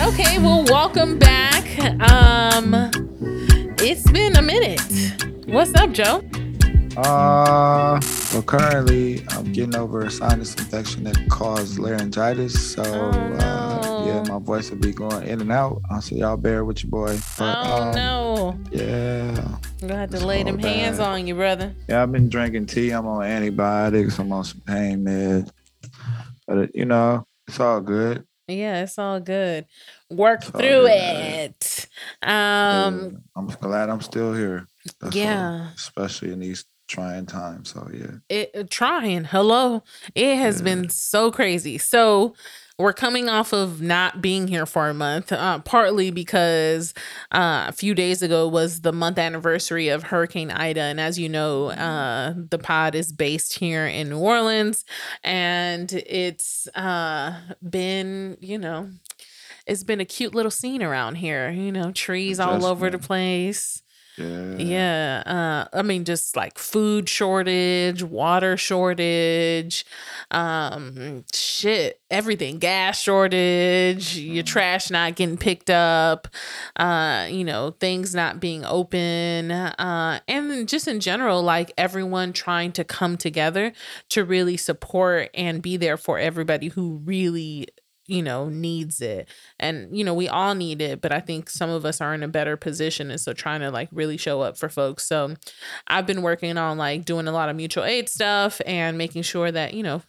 Okay, well, welcome back. Um, it's been a minute. What's up, Joe? Uh, well, currently I'm getting over a sinus infection that caused laryngitis. So, Oh, uh, yeah, my voice will be going in and out. Uh, so y'all bear with your boy. But, oh um, no, Yeah, I'm gonna have to lay all them hands on you, brother. yeah. I've been drinking tea. I'm on antibiotics. I'm on some pain meds. But it, you know, it's all good. Yeah, it's all good. Work It's all through good. it. Um, Yeah, I'm glad I'm still here. That's all, yeah. especially in these trying times. So yeah. it uh, trying hello it has Yeah. been so crazy so we're coming off of not being here for a month uh, partly because uh, a few days ago was the month anniversary of hurricane ida. And as you know uh, the pod is based here in new orleans. And it's uh, been you know it's been a cute little scene around here you know trees all over the place Yeah. yeah, uh, I mean, just like food shortage, water shortage, um, shit, everything, gas shortage, your Mhm. trash not getting picked up, uh, you know, things not being open, uh, and just in general, like everyone trying to come together to really support and be there for everybody who really you know needs it and you know we all need it but i think some of us are in a better position and so trying to like really show up for folks so i've been working on like doing a lot of mutual aid stuff and making sure that you know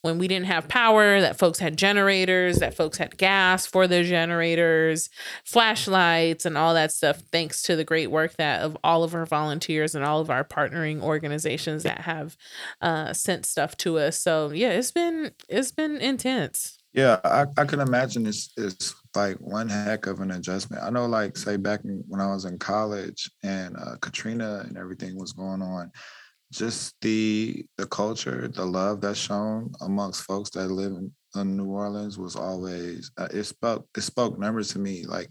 when we didn't have power that folks had generators that folks had gas for their generators flashlights and all that stuff thanks to the great work that of all of our volunteers and all of our partnering organizations that have uh sent stuff to us so yeah it's been it's been intense Yeah, I, I can imagine it's it's like one heck of an adjustment. I know, like, say back in, when I was in college and uh, Katrina and everything was going on, just the the culture, the love that's shown amongst folks that live in, in New Orleans was always uh, it spoke it spoke numbers to me. Like,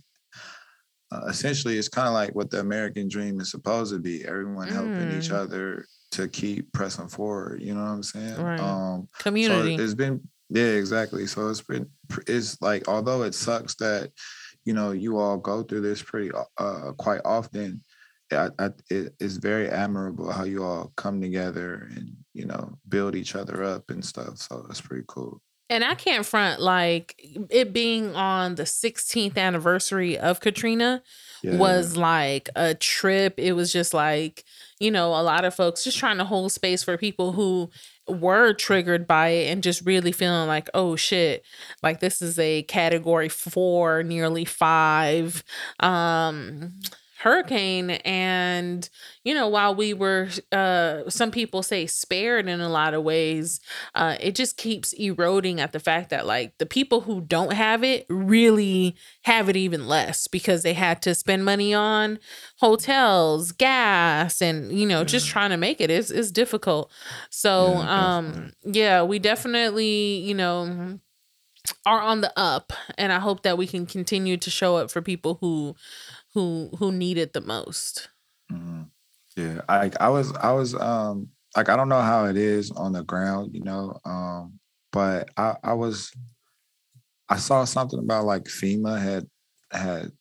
uh, essentially, it's kind of like what the American dream is supposed to be: everyone helping each Mm. other to keep pressing forward. You know what I'm saying? Right. Um, community so it's been yeah, exactly. So it's been it's like although it sucks that you know you all go through this pretty uh quite often. I, I, it, it's very admirable how you all come together and you know build each other up and stuff. So that's pretty cool. And I can't front like it being on the 16th anniversary of Katrina Yeah. was like a trip. It was just like, you know, a lot of folks just trying to hold space for people who were triggered by it and just really feeling like, oh shit, like this is a category four, nearly five um hurricane and you know while we were uh some people say spared in a lot of ways uh it just keeps eroding at the fact that like the people who don't have it really have it even less because they had to spend money on hotels gas and you know just trying to make it. Is is difficult. So Yeah, um yeah we definitely you know are on the up and i hope that we can continue to show up for people who who who need it the most Mhm. Yeah, I I was I was um like I don't know how it is on the ground, you know, um, but I I was I saw something about like FEMA had had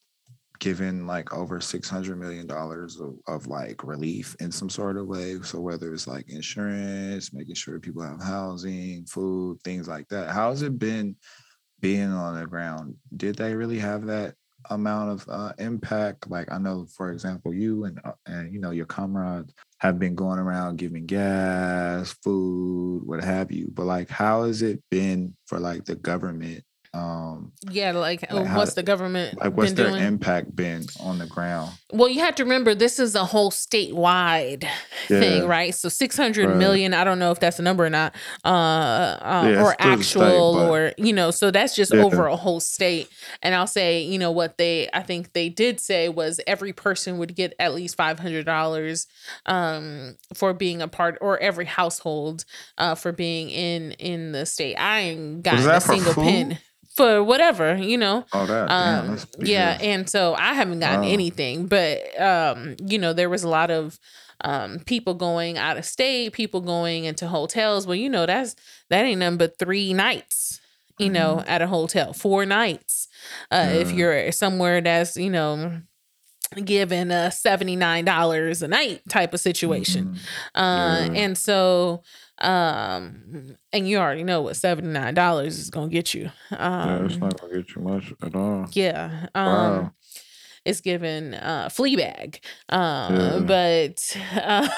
given like over six hundred million dollars of, of like relief in some sort of way. So whether it's like insurance, making sure people have housing, food, things like that. How's it been being on the ground? Did they really have that amount of uh, impact? Like I know, for example, you and uh, and you know your comrades have been going around giving gas, food, what have you. But like, how has it been for like the government? Um, yeah like, Like, how- what's the government like what's their doing impact been on the ground? well you have to remember this is a whole statewide thing right so six hundred Right. million. i don't know if that's a number or not uh, uh Yeah, or it's through the state, actual but- or you know so that's just Yeah. over a whole state and i'll say you know what they i think they did say was every person would get at least $500 um for being a part or every household uh for being in in the state i ain't got a single food? pin for whatever, you know. Oh, that. Um, Damn, yeah, and so I haven't gotten Wow. anything, but um, you know, there was a lot of um people going out of state, people going into hotels. Well, you know, that's that ain't nothing but three nights, you know, at a hotel, four nights. Uh if Mm-hmm. You're somewhere that's, you know, given a $79 a night type of situation. Mhm. Uh Yeah. and so um and you already know what $79 is going to get you. Yeah, it's Um not gonna get you much at all. yeah. Um Wow. it's given uh Fleabag. Uh Yeah. but uh,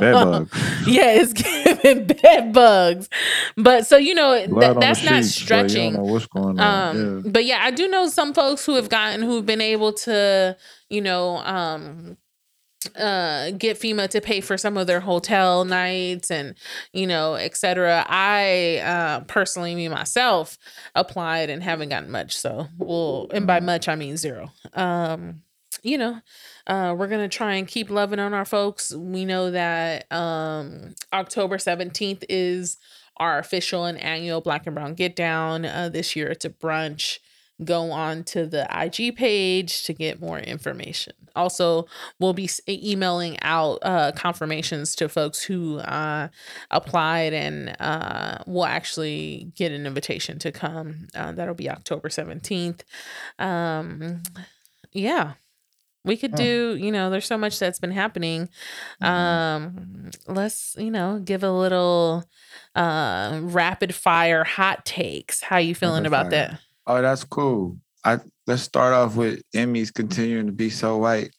Bedbugs. yeah, it's given bed bugs. But so you know Blood that, on the that's not sheets, stretching. what's going on. Um, yeah. but yeah, I do know some folks who have gotten who've been able to, you know, um uh get FEMA to pay for some of their hotel nights and you know et cetera. I uh personally me myself applied and haven't gotten much. So well and by much I mean zero. Um you know uh we're gonna try and keep loving on our folks. We know that um October 17th is our official and annual black and brown get down. Uh this year it's a brunch. Go on to the IG page to get more information. Also, we'll be emailing out uh, confirmations to folks who uh, applied, and uh, we'll actually get an invitation to come. Uh, that'll be October 17th. Um, yeah. We could do, you know, there's so much that's been happening. Mhm. Um, let's, you know, give a little uh rapid fire hot takes. How you feeling Rapid about fire. that? Oh, that's cool. I let's start off with Emmys continuing to be so white.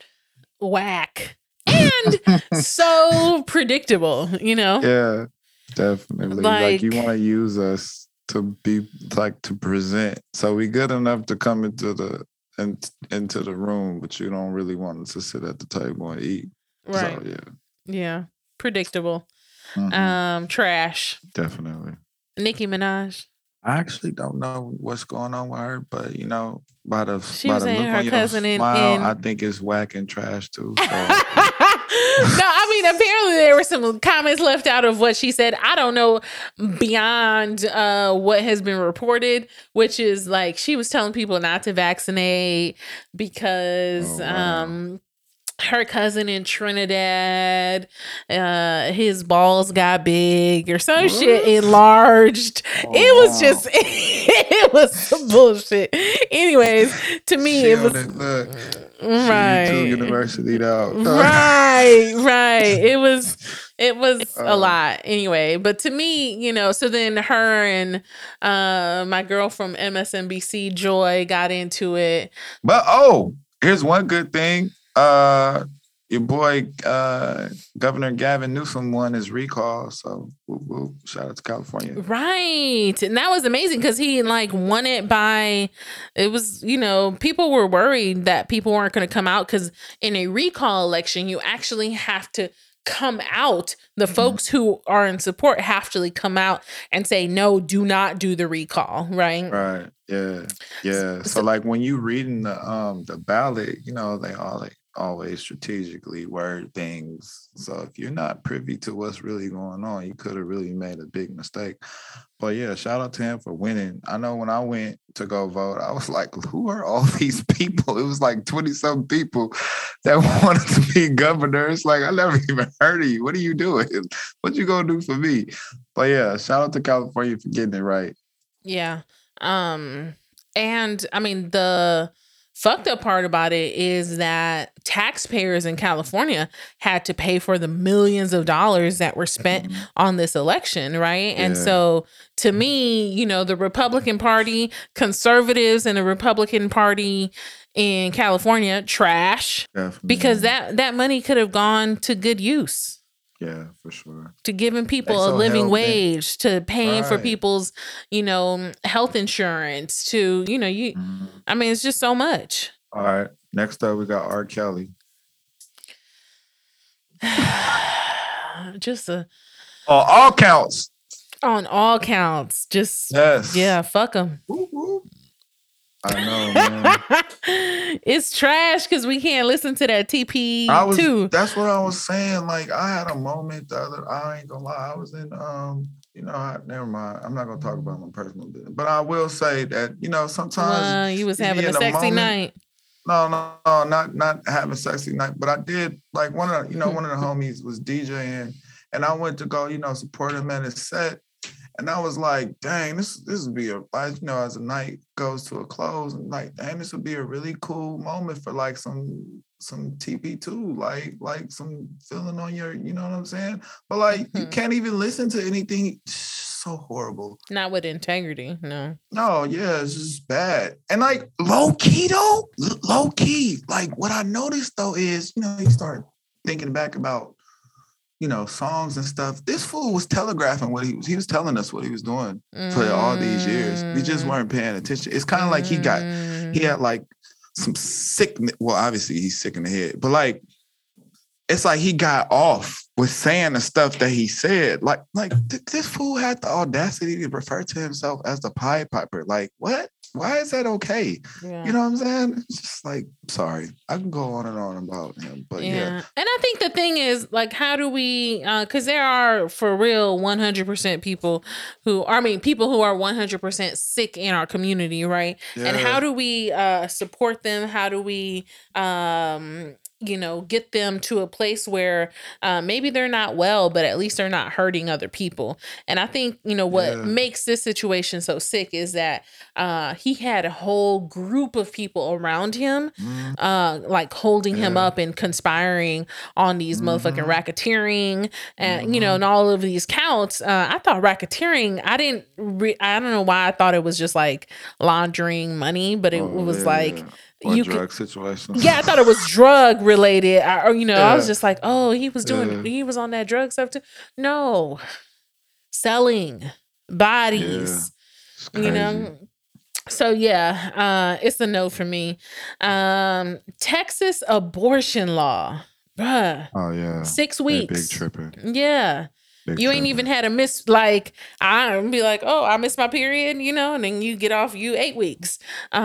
whack and so predictable, you know? Yeah, definitely. Like, you want to use us to be like to present. So we good enough to come into the in, into the room, but you don't really want us to sit at the table and eat. Right. So yeah, Yeah. Predictable. Mhm, Um, trash. definitely. Nicki Minaj. I actually don't know what's going on with her, but you know, by the She by the look on your cousin in- smile, in- I think it's whack and trash too. no, I mean apparently there were some comments left out of what she said. I don't know beyond uh what has been reported, which is like she was telling people not to vaccinate because Oh, wow. um her cousin in Trinidad, uh, his balls got big or some shit enlarged. Oh, it was wow. just, it was some bullshit. Anyways, to me, She it was it, right, University though. right, right. It was, it was a Uh. lot. Anyway, but to me, you know, so then her and uh my girl from MSNBC, Joy, got into it. But oh, here's one good thing. Uh your boy uh Governor Gavin Newsom won his recall. So shout out to California. Right. And that was amazing because he like won it by it was, you know, people were worried that people weren't going to come out because in a recall election, you actually have to come out. The Mhm. folks who are in support have to like, come out and say, no, do not do the recall. Right. Right. Yeah. Yeah. So, so- like when you reading the um the ballot, you know, they all like always strategically word things. So if you're not privy to what's really going on, you could have really made a big mistake. But yeah, shout out to him for winning. I know when I went to go vote, I was like, who are all these people? It was like 20 some people that wanted to be governor. It's like I never even heard of you. What are you doing? What you gonna do for me? But yeah, shout out to California for getting it right. Yeah. Um and I mean the fucked up part about it is that taxpayers in California had to pay for the millions of dollars that were spent Mhm. on this election, right? And so to me, you know, the Republican Party, conservatives and the Republican Party in California trash Definitely. because that that money could have gone to good use Yeah, for sure. to giving people a living wage to paying for people's you know health insurance to you know you Mhm. i mean it's just so much All right. Next up, we got R. Kelly. just a, On all counts. on all counts just Yes. yeah fuck them. I know, man. it's trash because we can't listen to that tp I was. too That's what I was saying. Like I had a moment the other. I ain't gonna lie. I was in um you know, I, never mind. I'm not gonna talk about my personal business, but I will say that you know sometimes Well, you was having a sexy moment- night. No, no, no, not not having sexy night, but I did like one of the, you know one of the homies was DJing, and I went to go you know support him at his set, and I was like, dang, this this would be a like you know as the night goes to a close, and like dang, this would be a really cool moment for like some some TP two, like like some feeling on your, you know what I'm saying? But like you Mhm. can't even listen to anything. So horrible. Not with integrity. No. No, yeah, it's just bad. And like low key though, low key. Like what I noticed though is, you know, you start thinking back about, you know, songs and stuff. This fool was telegraphing what he was. He was telling us what he was doing for all these years. We just Mm. weren't paying attention. It's kind of like he got, he Mm. had like some sick. Well, obviously he's sick in the head, but like. It's like he got off with saying the stuff that he said. Like, like th- this fool had the audacity to refer to himself as the Pied Piper. Like, what? Why is that okay? Yeah. You know what I'm saying? It's just like, sorry, I can go on and on about him, but yeah. yeah, And I think the thing is, like, how do we, because there are for real 100% people who, I mean, people who are 100% sick in our community, right? Yeah. And how do we uh, support them? How do we, um, you know, get them to a place where uh, maybe they're not well, but at least they're not hurting other people. And I think, you know, what Yeah. makes this situation so sick is that uh, he had a whole group of people around him Mm, uh like holding him up and conspiring on these motherfucking Mhm. racketeering and you know Mhm. and all of these counts uh i thought racketeering i didn't re- i don't know why i thought it was just like laundering money but it oh, was yeah, like yeah. Or you could- drug situation. yeah, I thought it was drug related. I, or you know, I was just like, oh, he was doing, Yeah. he was on that drug stuff too. No, selling bodies It's you know? so yeah uh it's a no for me. Um texas abortion law. Bruh. Oh yeah, six weeks big tripping. yeah Big you ain't even had a miss like I'm be like oh i missed my period you know and then you get off you eight weeks um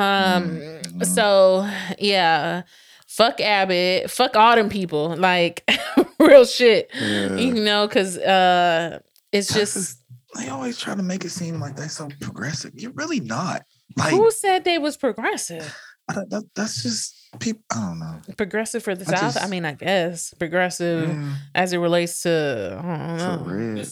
Mhm. so yeah fuck abbott fuck all them people like real shit Yeah. you know because uh it's just they always try to make it seem like they're so progressive. You're really not. Like who said they was progressive that, that's just people. I don't know. progressive for the I South? I mean, I guess progressive Yeah, as it relates to I don't know,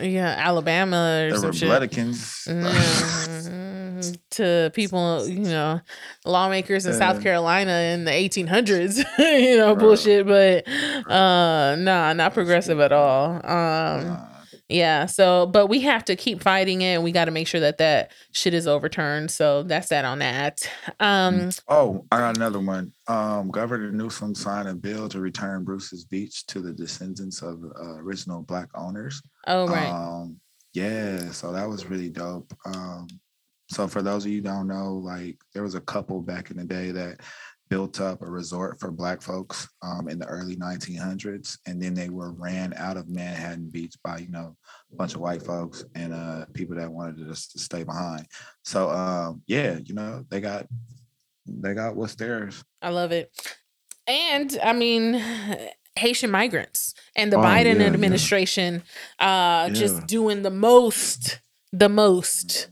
yeah, Alabama or The some shit. Republicans. Mhm. to people, you know, lawmakers in South Carolina in the 1800s, you know, Right. bullshit. But uh, nah, not progressive at all. Um, Nah. Yeah. So, but we have to keep fighting it. and We got to make sure that that shit is overturned. So that's that on that. Um, Oh, I got another one. Um, Governor Newsom signed a bill to return Bruce's Beach to the descendants of uh, original Black owners. oh right. Um, yeah, so that was really dope. Um, so for those of you who don't know, like there was a couple back in the day that built up a resort for Black folks um, in the early 1900s, and then they were ran out of Manhattan Beach by you know a bunch of white folks and uh, people that wanted to just stay behind. So um, yeah, you know they got they got what's theirs. I love it. And I mean, Haitian migrants and the Oh, Biden yeah, yeah. administration uh just doing the most, the most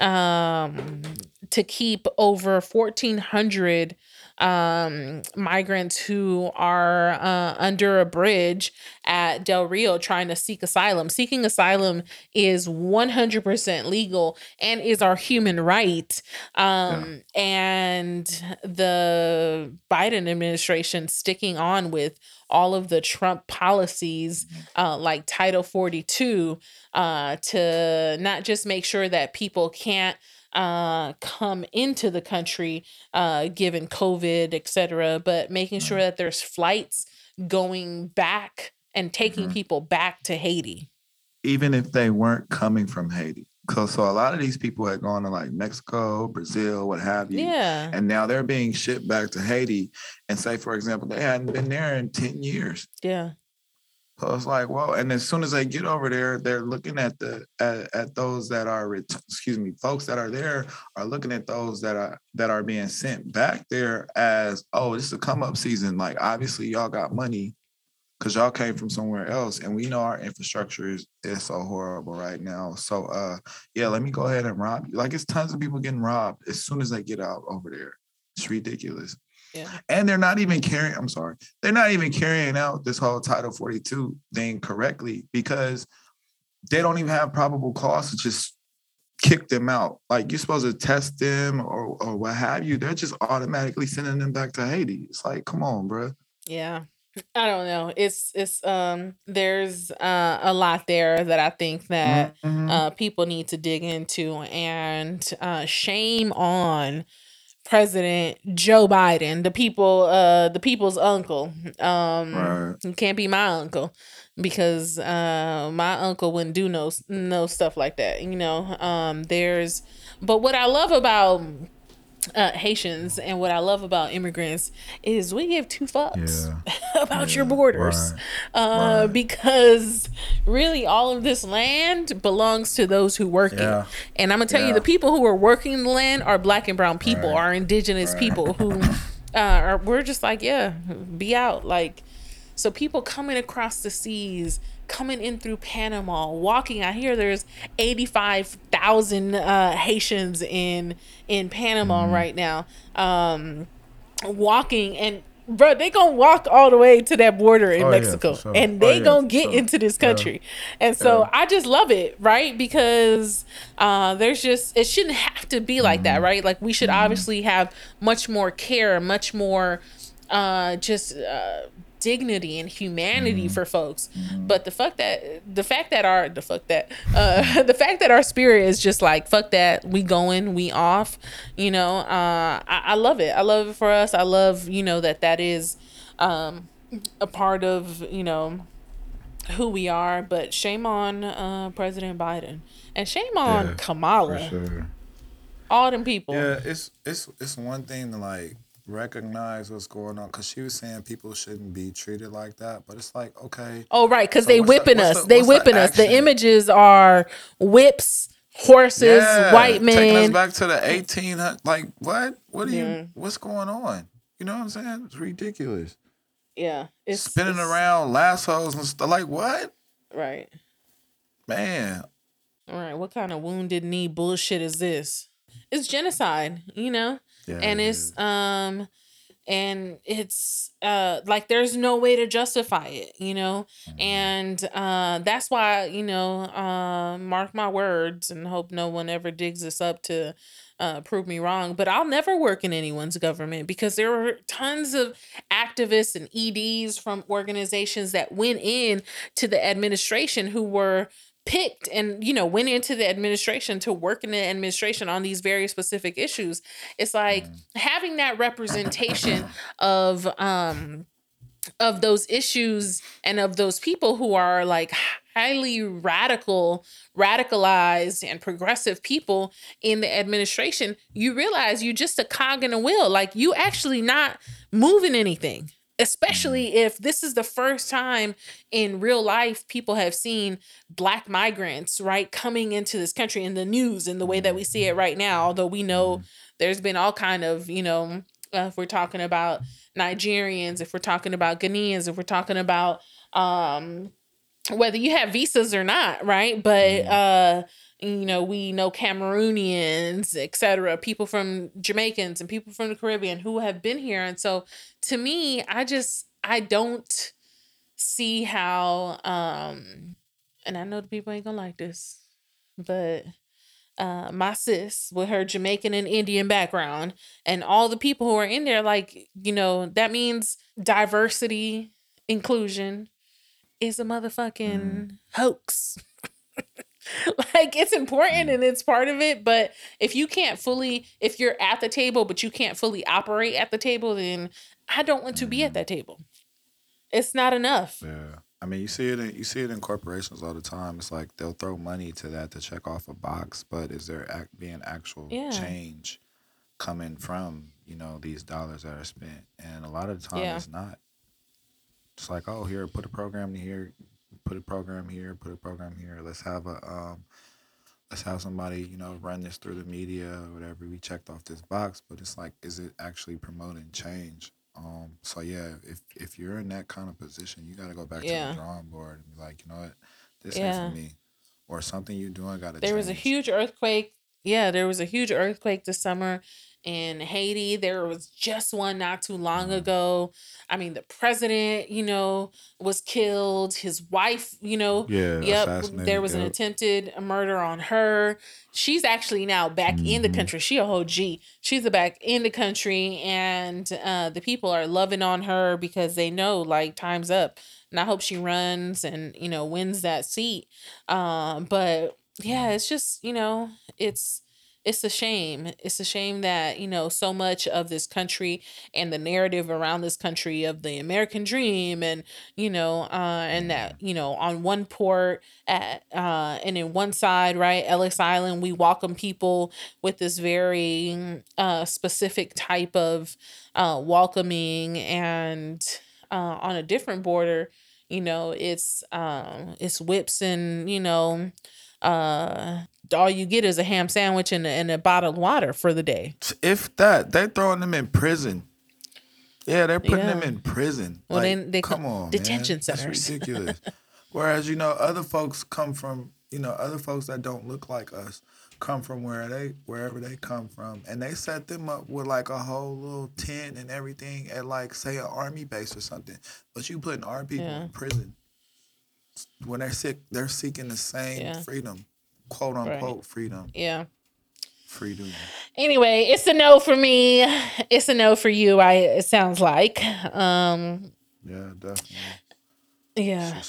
um to keep over 1400 um migrants who are uh, under a bridge at Del Rio trying to seek asylum. Seeking asylum is 100% legal and is our human right. Um and the Biden administration sticking on with all of the Trump policies uh, like Title 42 uh, to not just make sure that people can't uh, come into the country uh, given COVID, et cetera, but making sure that there's flights going back and taking Mhm. people back to Haiti. even if they weren't coming from Haiti. Cause so a lot of these people had gone to like Mexico, Brazil, what have you. Yeah. And now they're being shipped back to Haiti. And say, for example, they hadn't been there in 10 years. Yeah. So it's like, well, and as soon as they get over there, they're looking at the at, at those that are excuse me, folks that are there are looking at those that are that are being sent back there as, oh, this is a come up season. Like obviously y'all got money. because y'all came from somewhere else and we know our infrastructure is, is so horrible right now. So uh yeah, let me go ahead and rob you. Like it's tons of people getting robbed as soon as they get out over there. It's ridiculous. Yeah. And they're not even carrying, I'm sorry, they're not even carrying out this whole Title 42 thing correctly because they don't even have probable cause to just kick them out. Like you're supposed to test them or or what have you. They're just automatically sending them back to Haiti. It's like, come on, bro. Yeah. I don't know. It's it's um there's uh a lot there that I think that Mhm. uh people need to dig into and uh shame on President Joe Biden, the people uh the people's uncle. Um Right. he can't be my uncle because uh my uncle wouldn't do no no stuff like that, you know. Um there's but what I love about uh, Haitians and what I love about immigrants is we give two fucks about your borders. right, Uh, right. because really all of this land belongs to those who work Yeah. it. And I'm gonna tell you, the people who are working the land are black and brown people, Right. are indigenous people who uh, are. We're just like, yeah, be out like. So people coming across the seas, coming in through Panama, walking. I hear there's 85,000 uh, Haitians in in Panama Mm-hmm. right now, um, walking and. Bro, they gonna walk all the way to that border in Oh, Mexico, for sure. and Oh, they yeah, gonna get sure. into this Yeah. country. And so Yeah. I just love it, right? Because uh, there's just it shouldn't have to be like Mm-hmm. that, right? Like we should obviously have much more care, much more uh, just uh, dignity and humanity Mm-hmm. for folks. But the fuck that the fact that our the fuck that uh, the fact that our spirit is just like fuck that we going we off, you know. Uh, I, I love it. I love it for us. I love you know that that is um, a part of you know who we are, but shame on uh, President Biden and shame on Yeah, Kamala, For sure. all them people. Yeah, it's it's it's one thing to like recognize what's going on because she was saying people shouldn't be treated like that, but it's like okay, Oh right, because So they what's the- whipping us. the- they what's the whipping us. The images are whips, horses, Yeah, white taking us back to the eighteen. Like what? What are you? What's going on? You know what I'm saying? It's ridiculous. Yeah, it's Spinning it's- around lassos and stuff. Like what? Right. Man, All right. What kind of wounded knee bullshit is this? It's genocide, you know. Yeah, and it's um and it's uh like there's no way to justify it you know Mm-hmm. and uh that's why you know uh mark my words and hope no one ever digs this up to uh prove me wrong but i'll never work in anyone's government because there were tons of activists and eds from organizations that went in to the administration who were picked and you know went into the administration to work in the administration on these very specific issues it's like having that representation of um of those issues and of those people who are like highly radical radicalized and progressive people in the administration you realize you're just a cog in a wheel. Like you actually not moving anything especially if this is the first time in real life people have seen black migrants right coming into this country in the news in the way that we see it right now although we know there's been all kind of you know uh, if we're talking about nigerians if we're talking about ghanaians if we're talking about um whether you have visas or not right? But uh you know we know cameroonians etc people from jamaicans and people from the caribbean who have been here. And so to me i just i don't see how um and i know the people ain't gonna like this but uh my sis with her jamaican and indian background and all the people who are in there like you know that means diversity inclusion is a motherfucking hoax like it's important mm. and it's part of it but if you can't fully if you're at the table but you can't fully operate at the table then i don't want to be at mm. that table it's not enough Yeah, I mean, you see it. In, you see it in corporations all the time. It's like they'll throw money to that to check off a box, but is there act, being actual Yeah. change coming from you know these dollars that are spent? And a lot of the time, Yeah. it's not. It's like, oh, here, put a program in here, put a program here, put a program here. Let's have a um, let's have somebody you know run this through the media or whatever. We checked off this box, but it's like, is it actually promoting change Um, so yeah, if if you're in that kind of position, you got to go back to Yeah. the drawing board and be like, you know what, this Yeah. ain't for me, or something you're doing got to. There was a huge earthquake. Yeah, there was a huge earthquake this summer in Haiti. There was just one not too long Mhm. ago. I mean, the president, you know, was killed. His wife, you know, Yeah. Yep, there was an attempted murder on her. She's actually now back in the Mhm. country. She a whole G. She's back in the country, and uh, the people are loving on her because they know like time's up. And I hope she runs and you know wins that seat. Um, but yeah, it's just you know it's it's a shame. It's a shame that you know so much of this country and the narrative around this country of the American dream and you know uh and that you know on one port at uh and in one side right Ellis Island we welcome people with this very uh specific type of uh welcoming and uh on a different border you know it's um it's whips and you know uh all you get is a ham sandwich and a, and a bottle of water for the day If that, they're throwing them in prison. Yeah, they're putting them in prison. Well, like, then they come on, detention man. centers. That's ridiculous. Whereas you know, other folks come from you know other folks that don't look like us come from where they wherever they come from, and they set them up with like a whole little tent and everything at like say an army base or something. But you putting our people Yeah. in prison when they're sick, they're seeking the same Yeah. freedom, quote Right. unquote freedom, yeah freedom. anyway it's a no for me it's a no for you i it sounds like um Yeah, definitely. yeah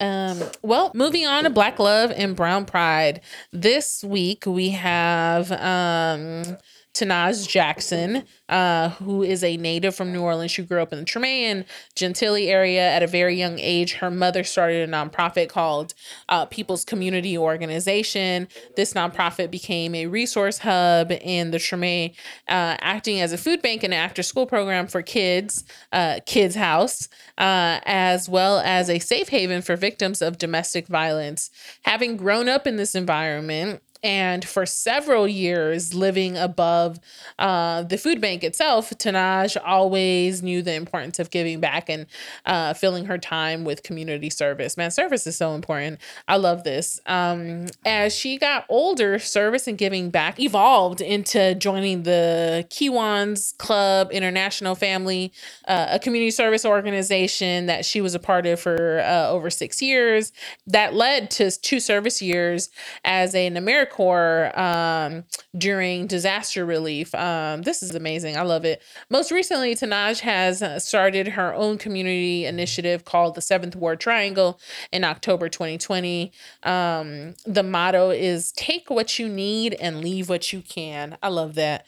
Um, well, moving on to Black Love and Brown Pride. This week we have um Tenaj Jackson, uh, who is a native from New Orleans. She grew up in the Treme Gentilly area at a very young age. Her mother started a nonprofit called uh, People's Community Organization. This nonprofit became a resource hub in the Treme, uh, acting as a food bank and after school program for kids, uh, Kids House, uh, as well as a safe haven for victims of domestic violence. Having grown up in this environment, and for several years living above uh, the food bank itself, Tenaj always knew the importance of giving back and uh, filling her time with community service. Man, service is so important. I love this. Um, as she got older, service and giving back evolved into joining the Kiwanis Club International Family, uh, a community service organization that she was a part of for uh, over six years. That led to two service years as an AmeriCorps um, during disaster relief. Um, this is amazing. I love it. Most recently, Tenaj has uh, started her own community initiative called the Seventh Ward Triangle in October 2020. Um, the motto is take what you need and leave what you can. I love that.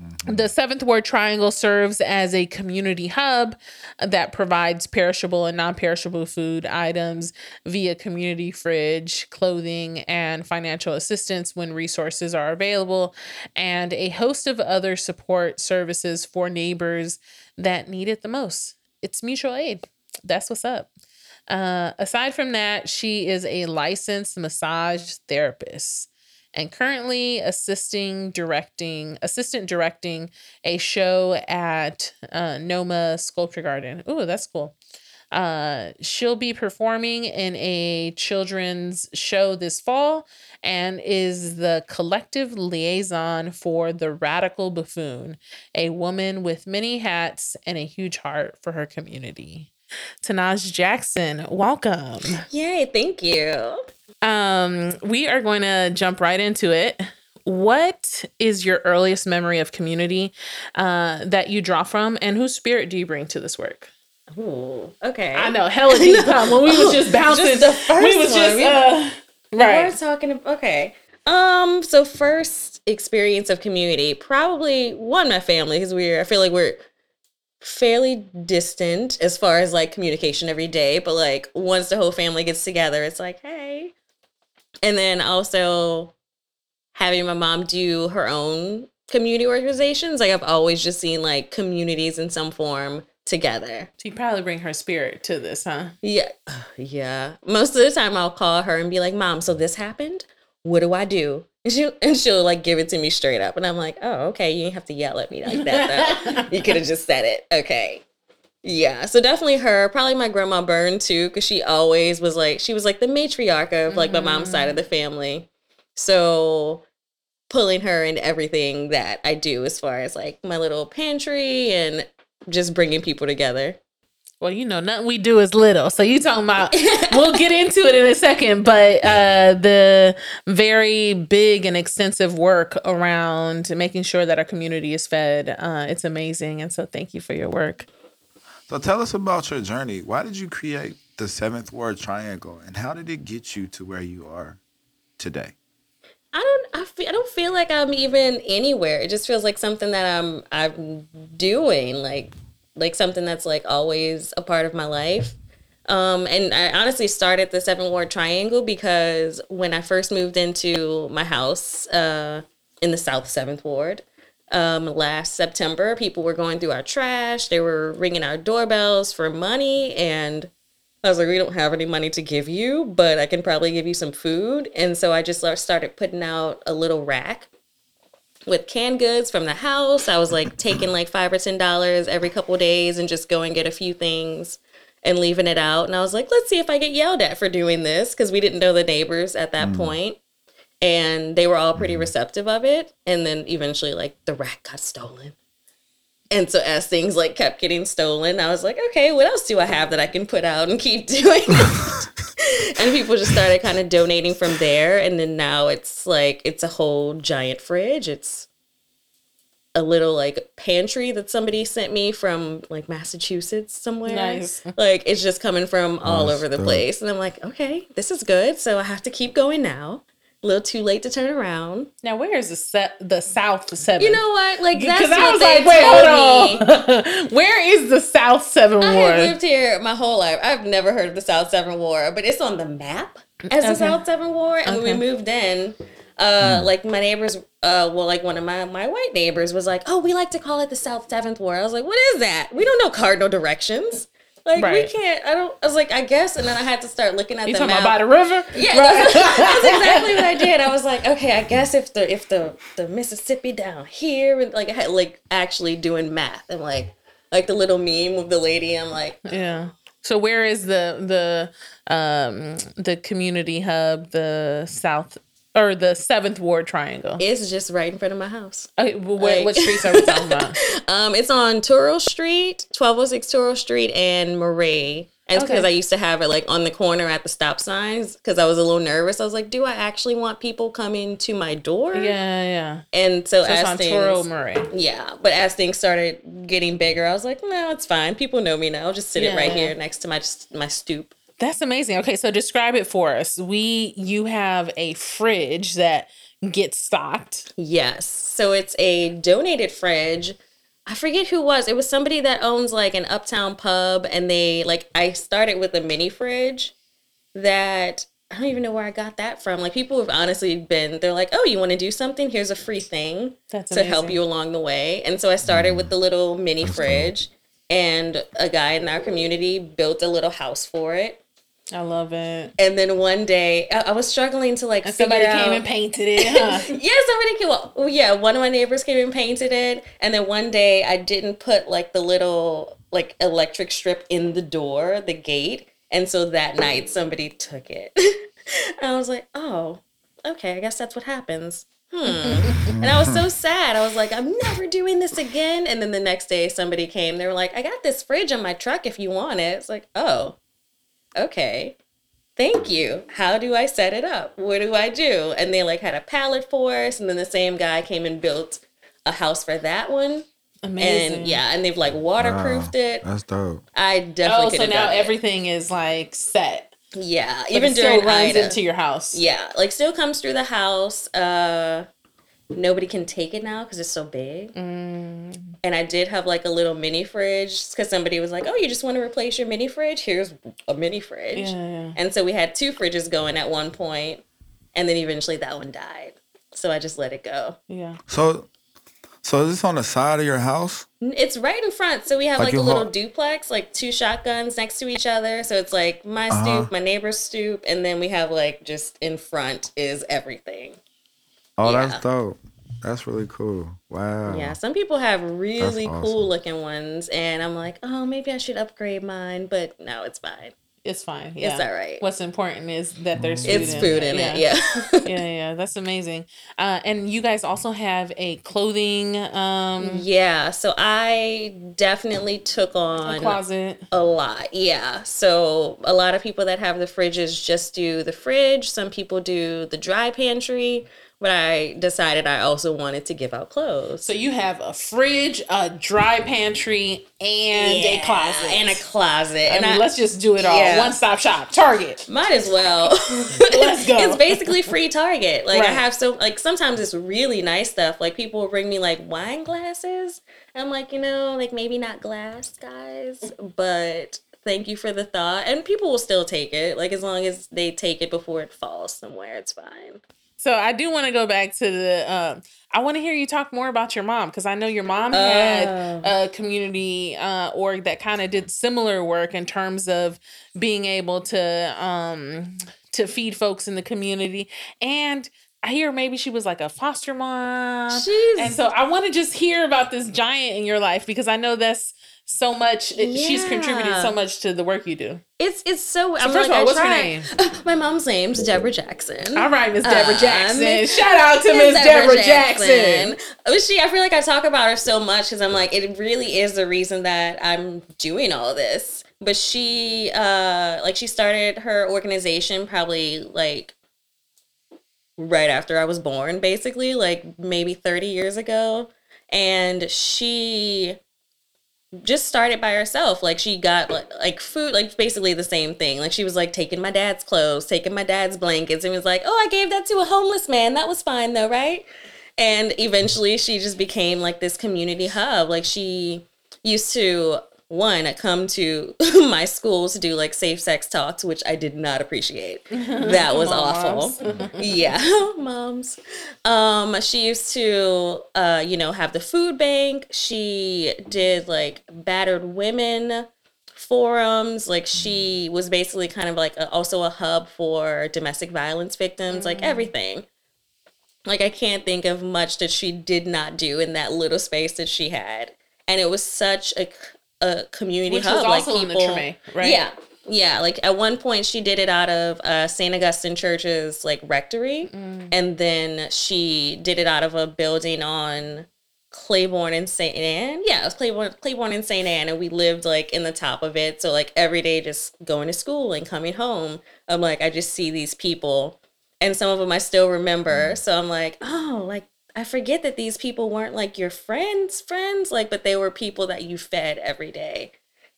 Um, the Seventh Ward Triangle serves as a community hub that provides perishable and non perishable food items via community fridge, clothing, and financial assistance when resources are available, and a host of other support services for neighbors that need it the most. It's mutual aid. That's what's up. Uh, aside from that, she is a licensed massage therapist and currently assisting directing assistant directing a show at uh, Noma Sculpture Garden. Ooh, that's cool. Uh, she'll be performing in a children's show this fall and is the collective liaison for the Radical Buffoon, a woman with many hats and a huge heart for her community. Tenaj Jackson, welcome. Yay, thank you. Um, we are going to jump right into it. What is your earliest memory of community uh, that you draw from, and whose spirit do you bring to this work? Ooh, okay. I know, hella deep time when we was just bouncing. Just the first we was one. just We- uh, Right. We're talking ab- okay. Um, so first experience of community, probably one my family because we're I feel like we're fairly distant as far as like communication every day, but like once the whole family gets together, it's like, hey. And then also having my mom do her own community organizations. Like I've always just seen like communities in some form together. So you probably bring her spirit to this, huh? Yeah. Yeah. Most of the time I'll call her and be like, Mom, so this happened? What do I do? And she'll, and she'll like give it to me straight up. And I'm like, oh, okay. You didn't have to yell at me like that though. you could have just said it. Okay. Yeah. So definitely her. Probably my grandma Byrne too, because she always was like, she was like the matriarch of like my mom's side of the family. So pulling her into everything that I do as far as like my little pantry and just bringing people together. Well, you know, nothing we do is little. So you talking about we'll get into it in a second, but uh the very big and extensive work around making sure that our community is fed. Uh it's amazing. And so thank you for your work. So tell us about your journey. Why did you create the seventh ward triangle and how did it get you to where you are today? I don't I, feel, I don't feel like I'm even anywhere. It just feels like something that I'm I'm doing like like something that's like always a part of my life. Um, and I honestly started the seven ward triangle because when I first moved into my house uh, in the South Seventh Ward um, last September, people were going through our trash. They were ringing our doorbells for money, and I was like, "We don't have any money to give you, but I can probably give you some food." And so I just started putting out a little rack with canned goods from the house. I was like taking like five or ten dollars every couple days and just go and get a few things and leaving it out. And I was like, let's see if I get yelled at for doing this because we didn't know the neighbors at that mm. point. And they were all pretty receptive of it. And then eventually, like, the rack got stolen. And so as things like kept getting stolen, I was like, okay, what else do I have that I can put out and keep doing? and people just started kind of donating from there. And then now it's like it's a whole giant fridge. It's a little like pantry that somebody sent me from like Massachusetts somewhere. Nice. Like it's just coming from all over the place. And I'm like, okay, this is good. So I have to keep going now a little too late to turn around. Now, where is the se- the South Seven? You know what? Like that's what I was they like, wait, hold on. where is the South Seven Ward? I lived here my whole life. I've never heard of the South Seven War, but it's on the map as okay. the South Seven War. And okay. when we moved in, uh, mm. like my neighbors, uh, well, like one of my my white neighbors was like, "Oh, we like to call it the South Seventh War." I was like, "What is that? We don't know cardinal directions." Like right. we can't. I don't. I was like, I guess, and then I had to start looking at you the talking map. about by the river. Yeah, right. that's, that's, exactly what I did. I was like, okay, I guess if the if the the Mississippi down here, and like I had like actually doing math and like like the little meme with the lady. I'm like, yeah. So where is the the um the community hub, the South or the seventh ward triangle? It's just right in front of my house. Okay, well, what, like, what streets are we talking about? um, it's on Touro Street, twelve oh six Touro Street, and Murray. And because okay. I used to have it like on the corner at the stop signs because I was a little nervous. I was like, do I actually want people coming to my door? Yeah, yeah. And so, so as on things, Touro Murray. Yeah, but as things started getting bigger, I was like, no, it's fine. People know me now. I'll just sit yeah. it right here next to my my stoop. That's amazing. Okay, so describe it for us. We you have a fridge that gets stocked. Yes. So it's a donated fridge. I forget who was. It was somebody that owns like an uptown pub and they like I started with a mini fridge that I don't even know where I got that from. Like people have honestly been they're like, "Oh, you want to do something? Here's a free thing That's to help you along the way." And so I started with mm. the little mini That's fridge cool. and a guy in our community built a little house for it I love it. And then one day, I, I was struggling to like. And somebody out, came and painted it. Huh? yeah, somebody came. Well, yeah, one of my neighbors came and painted it. And then one day, I didn't put like the little like electric strip in the door, the gate, and so that night somebody took it. I was like, oh, okay, I guess that's what happens. Hmm. and I was so sad. I was like, I'm never doing this again. And then the next day, somebody came. They were like, I got this fridge on my truck if you want it. It's like, oh, okay, thank you. How do I set it up? What do I do? And they like had a pallet for us, and then the same guy came and built a house for that one. Amazing. And yeah, and they've like waterproofed wow, it. That's dope. I definitely. Oh, so now everything it. is like set. Yeah, but even during runs Ida. into your house. Yeah, like still comes through the house. Uh, nobody can take it now because it's so big. Mm. And I did have like a little mini fridge because somebody was like, "Oh, you just want to replace your mini fridge? Here's a mini fridge." Yeah, yeah. And so we had two fridges going at one point, and then eventually that one died. So I just let it go. Yeah. So, so is this on the side of your house? It's right in front. So we have like, like a little ho- duplex, like two shotguns next to each other. So it's like my uh-huh. stoop, my neighbor's stoop, and then we have like just in front is everything. Oh, Yeah. that's dope. That's really cool. Wow. Yeah, some people have really awesome. cool looking ones, and I'm like, oh, maybe I should upgrade mine, but no, it's fine. It's fine. Yeah. It's all right. What's important is that there's food It's in food it. in yeah. it, yeah. yeah, yeah, that's amazing. Uh, and you guys also have a clothing um yeah, so I definitely took on closet. a lot. Yeah. So a lot of people that have the fridges just do the fridge. Some people do the dry pantry. But I decided I also wanted to give out clothes. So you have a fridge, a dry pantry, and a closet. And a closet. I and mean, I, let's just do it all. Yeah. One stop shop. Target. Might as well. Let's go. It's basically free Target. Like I have so like sometimes it's really nice stuff. Like people will bring me like wine glasses. I'm like, you know, like maybe not glass, guys, but thank you for the thought. And people will still take it. Like as long as they take it before it falls somewhere, it's fine. So I do want to go back to the. Um, I want to hear you talk more about your mom because I know your mom had Oh. a community uh, org that kind of did similar work in terms of being able to um, to feed folks in the community. And I hear maybe she was like a foster mom. She's And so I want to just hear about this giant in your life because I know that's so much. it- She's contributed so much to the work you do. it's it's so, So I'm first of all, I what's her try- name? My mom's name's Deborah Jackson. All right, Miss Deborah Uh, Jackson. Shout out to Miss Deborah Jackson. Oh, She, I feel like I talk about her so much because I'm like, it really is the reason that I'm doing all this. But she, uh, like, she started her organization probably like right after I was born, basically, like maybe 30 years ago. And she just started by herself. Like she got like, food, like basically the same thing. Like she was like taking my dad's clothes, taking my dad's blankets, and was like, "Oh, I gave that to a homeless man. That was fine though, right?" And eventually, she just became like this community hub. Like she used to one come to my school to do like safe sex talks, which I did not appreciate. That was awful. yeah, moms. Um, she used to, uh, you know, have the food bank. She did like battered women forums. Like she was basically kind of like a, also a hub for domestic violence victims. Like everything. Like I can't think of much that she did not do in that little space that she had, and it was such a a community Which hub. like in the people, Treme, right? Yeah, yeah. Like at one point, she did it out of uh, Saint Augustine Church's like rectory, Mm. and then she did it out of a building on Claiborne and Saint Anne. Yeah, it was Claiborne, Claiborne and Saint Anne, and we lived like in the top of it. So like every day, just going to school and coming home, I'm like, I just see these people, and some of them I still remember. So I'm like, oh, like I forget that these people weren't like your friends, friends, like, but they were people that you fed every day.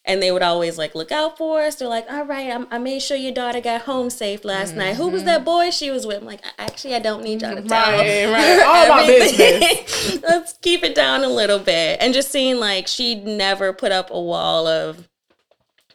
And they would always like look out for us. They're like, "All right, I'm, I made sure your daughter got home safe last night. Who was that mm-hmm. boy she was with?" I'm like, "Actually, I don't need y'all to tell." Right, right. All my business. Let's keep it down a little bit. And just seeing like she'd never put up a wall of,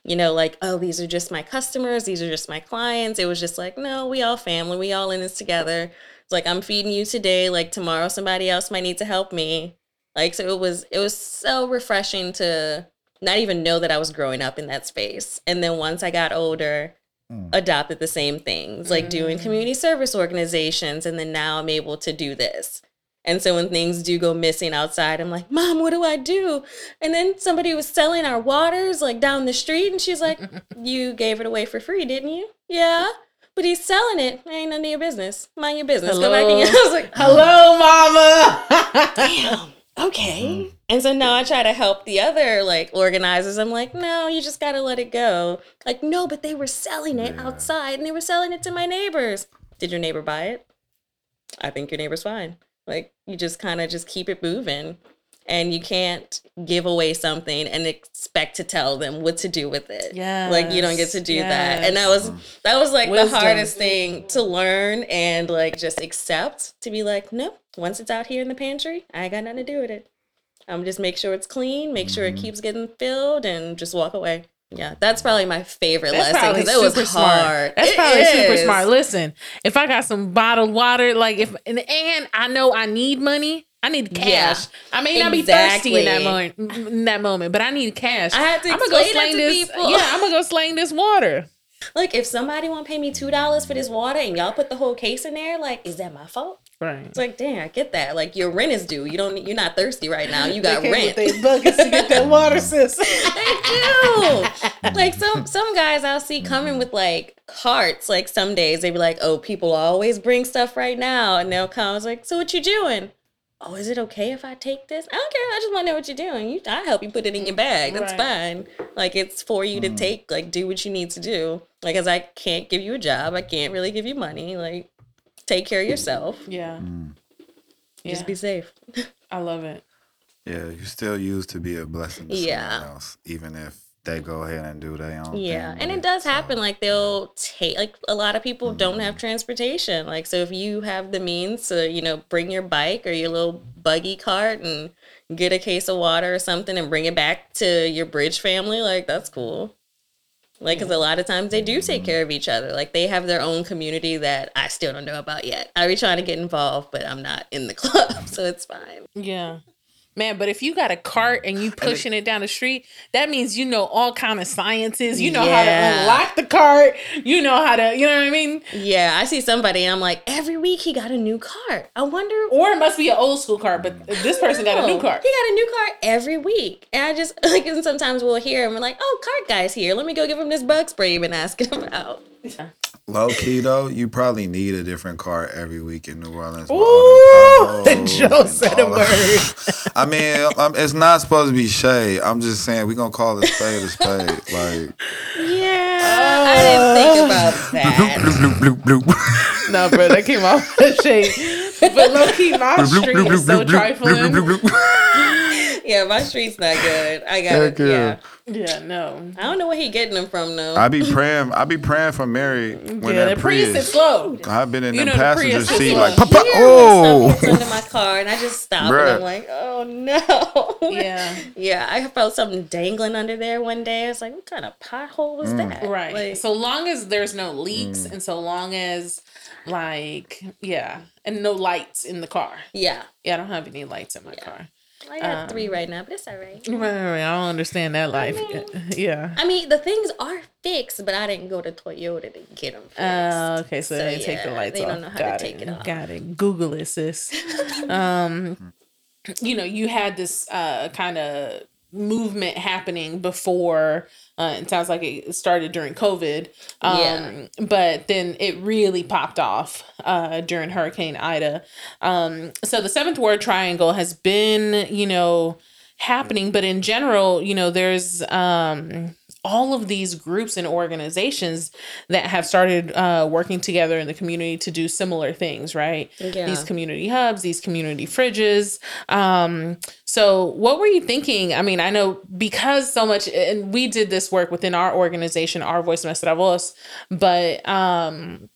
you know, like, oh, these are just my customers, these are just my clients. It was just like, no, we all family, we all in this together. It's like I'm feeding you today, like tomorrow somebody else might need to help me. Like so it was it was so refreshing to not even know that I was growing up in that space. And then once I got older, Mm. adopted the same things, like doing community service organizations, and then now I'm able to do this. And so when things do go missing outside, I'm like, Mom, what do I do? And then somebody was selling our waters like down the street, and she's like, You gave it away for free, didn't you? Yeah. But he's selling it. Ain't none of your business. Mind your business. Go back in your I was like, Hello, mama. damn. Okay. Hmm. And so now I try to help the other like organizers. I'm like, no, you just gotta let it go. Like, no, but they were selling it Yeah. outside and they were selling it to my neighbors. Did your neighbor buy it? I think your neighbor's fine. Like, you just kind of just keep it moving. And you can't give away something and expect to tell them what to do with it. Yeah. Like you don't get to do that. And that was that was like Wisdom. the hardest thing to learn and like just accept to be like, no, once it's out here in the pantry, I ain't got nothing to do with it. Um, just make sure it's clean, make sure it Mm-hmm. keeps getting filled, and just walk away. Yeah, that's probably my favorite That's lesson because it was super hard. smart. That's It probably super smart. Listen, if I got some bottled water, like if and, and I know I need money, I need cash. Yeah, I may not be thirsty in that moment. In that moment, but I need cash. I had to I'm gonna go explain slang to this. people. Yeah, I'm gonna go slang this water. Like if somebody want to pay me two dollars for this water and y'all put the whole case in there, like is that my fault? Right. It's like, damn, I get that. Like your rent is due. You don't. You're not thirsty right now. You got They came rent. with their buckets to get that water system. they do. like some some guys I'll see coming with like carts. Like some days they be like, "Oh, people always bring stuff right now," and they'll come. I was like, "So what you doing?" Oh, is it okay if I take this? I don't care. I just want to know what you're doing. You, I help you put it in your bag. That's Right. fine. Like it's for you to mm. take. Like do what you need to do. Like as I can't give you a job, I can't really give you money. Like take care of yourself. Yeah. Yeah. Just be safe. I love it. Yeah, you still used to be a blessing to Yeah. someone else, even if they go ahead and do their own Yeah, thing. and it does so- happen. Like they'll take like a lot of people don't have mm-hmm. transportation. Like so, if you have the means to you know bring your bike or your little buggy cart and get a case of water or something and bring it back to your bridge family, like that's cool. Like, because a lot of times they do take mm-hmm. care of each other. Like, they have their own community that I still don't know about yet. I be trying to get involved, but I'm not in the club, mm-hmm. so it's fine. Yeah. Man, but if you got a cart and you pushing it down the street, that means you know all kind of sciences. You know how to unlock the cart. You know how to, you know what I mean? Yeah, I see somebody and I'm like, every week he got a new cart. I wonder Or it must be an old school cart, but this person got a new cart. He got a new cart every week. And I just like and sometimes we'll hear him and we're like, oh, cart guy's here. Let me go give him this bug spray you've been asking about. Low key though, you probably need a different car every week in New Orleans. Ooh, all Joe and said a all the- I mean, um, it's not supposed to be shade. I'm just saying we're gonna call it spade a spade. Like Yeah. I didn't think about that. bloop bloop bloop bloop. No, bro, that came off the shade. But low key, my street is so trifling. Yeah, my street's not good. I got Heck it. yeah. Yeah. Yeah, no. I don't know where he getting them from though. I be praying. I be praying for Mary when yeah, that the Prius is slow. I've been in You the know the passenger Prius seat like, Papa, Here, when oh, stuff under my car and I just stop and I'm like, oh no. Yeah. Yeah, I felt something dangling under there one day. I was like, what kind of pothole was Mm. that? Right. Like, so long as there's no leaks and so long as like yeah, and no lights in the car. yeah. Yeah, I don't have any lights in my car. I got Um, three right now, but it's all right. Right, right. I don't understand that life. Yeah. I mean, the things are fixed, but I didn't go to Toyota to get them fixed. Uh, okay, so, So, they take the lights they off. don't know how to Got take it off. Got it. Google it, sis. um, you know, you had this uh kind of movement happening before. Uh, it sounds like it started during COVID. Um, Yeah. but then it really popped off uh during Hurricane Ida. Um, so the seventh ward triangle has been, you know, happening, but in general, you know, there's um all of these groups and organizations that have started uh, working together in the community to do similar things, right? Yeah. These community hubs, these community fridges. Um, so, what were you thinking? I mean, I know because so much, and we did this work within our organization, Our Voice Nuestra Voz, but um,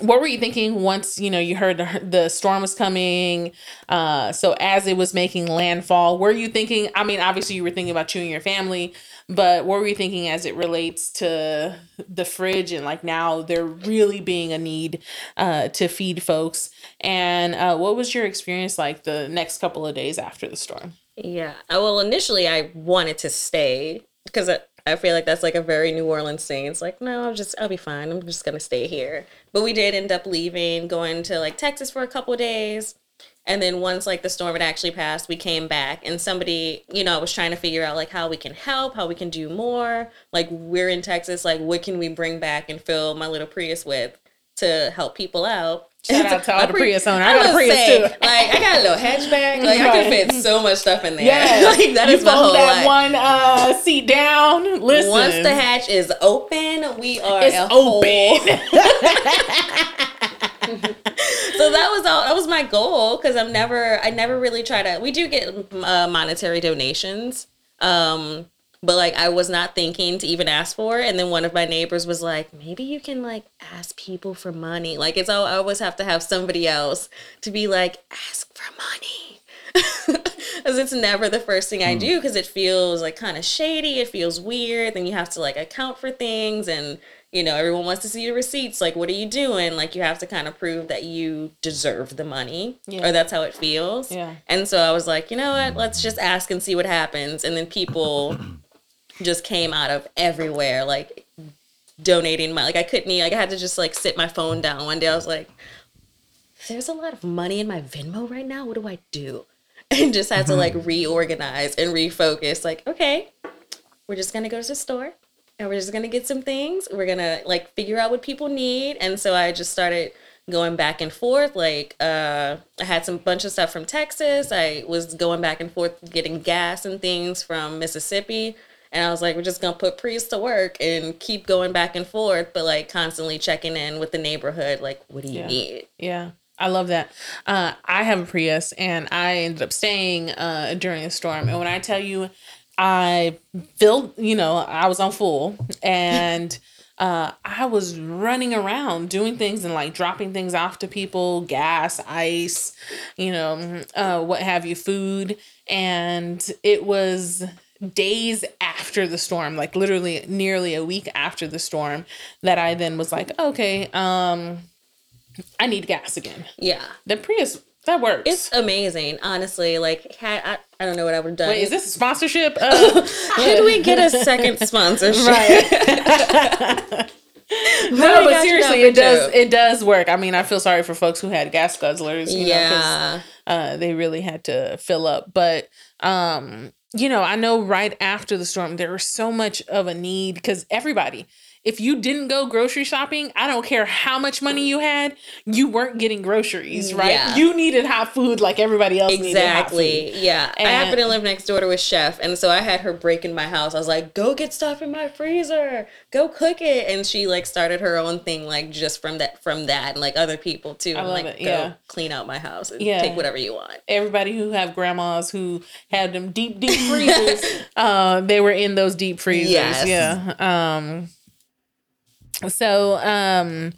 what were you thinking once you know you heard the, storm was coming uh so as it was making landfall were you thinking i mean obviously you were thinking about you and your family but what were you thinking as it relates to the fridge and like now there really being a need uh to feed folks and uh what was your experience like the next couple of days after the storm Yeah. Uh, Well, initially I wanted to stay because I, feel like that's like a very New Orleans thing. It's like, no, I'll just, I'll be fine. I'm just to stay here. But we did end up leaving, going to like Texas for a couple days. And then once like the storm had actually passed, we came back and somebody, you know, was trying to figure out like how we can help, how we can do more. Like we're in Texas, like what can we bring back and fill my little Prius with to help people out? Shout out to all the Pri- Prius owner. I I'm got a Prius say, too. Like I got a little hatchback. Like I can fit so much stuff in there. yeah like that you is my whole that life. one uh seat down listen Once the hatch is open, we are it's open so that was all. That was my goal because I'm never. I never really try to. We do get uh, monetary donations, um, but like I was not thinking to even ask for. it. And then one of my neighbors was like, maybe you can like ask people for money. Like it's all. I always have to have somebody else to be like, ask for money. Because it's never the first thing I hmm. do because it feels like kind of shady. It feels weird. Then you have to like account for things and you know, everyone wants to see your receipts. Like, what are you doing? Like, you have to kind of prove that you deserve the money, Yeah. or that's how it feels. Yeah. And so I was like, you know what? Let's just ask and see what happens. And then people just came out of everywhere, like donating my. Like, I couldn't. e- Like, I had to just like sit my phone down one day. I was like, there's a lot of money in my Venmo right now. What do I do? And just had to like reorganize and refocus. Like, okay, we're just gonna go to the store and we're just gonna get some things. We're gonna like figure out what people need. And so I just started going back and forth. Like, uh, I had some bunch of stuff from Texas. I was going back and forth getting gas and things from Mississippi. And I was like, we're just gonna put Prius to work and keep going back and forth, but like constantly checking in with the neighborhood. Like, what do you Yeah. need? Yeah. I love that. Uh, I have a Prius and I ended up staying uh, during a storm. And when I tell you, I filled, you know, I was on full and uh, I was running around doing things and like dropping things off to people gas, ice, you know, uh, what have you, food. And it was days after the storm, like literally nearly a week after the storm, that I then was like, okay, um, I need gas again. Yeah. The Prius that works. It's amazing, honestly. Like, had, I, I don't know what I would have done. Wait, is this a sponsorship? Uh, Could we get a second sponsorship? right. no, but seriously, it does. It does work. I mean, I feel sorry for folks who had gas guzzlers. You Know, yeah. uh, they really had to fill up. But um, you know, I know right after the storm, there was so much of a need because everybody. If you didn't go grocery shopping, I don't care how much money you had, you weren't getting groceries, right? Yeah. You needed hot food like everybody else needed Exactly. Yeah. I happen to live next door to a chef, and so I had her break in my house. I was like, "Go get stuff in my freezer. Go cook it." And she like started her own thing, like just from that, from that, and like other people too. I and, love like, it, Go yeah. clean out my house and Yeah. take whatever you want. everybody who have grandmas who had them deep deep freezers uh they were in those deep freezers Yes. yeah um so um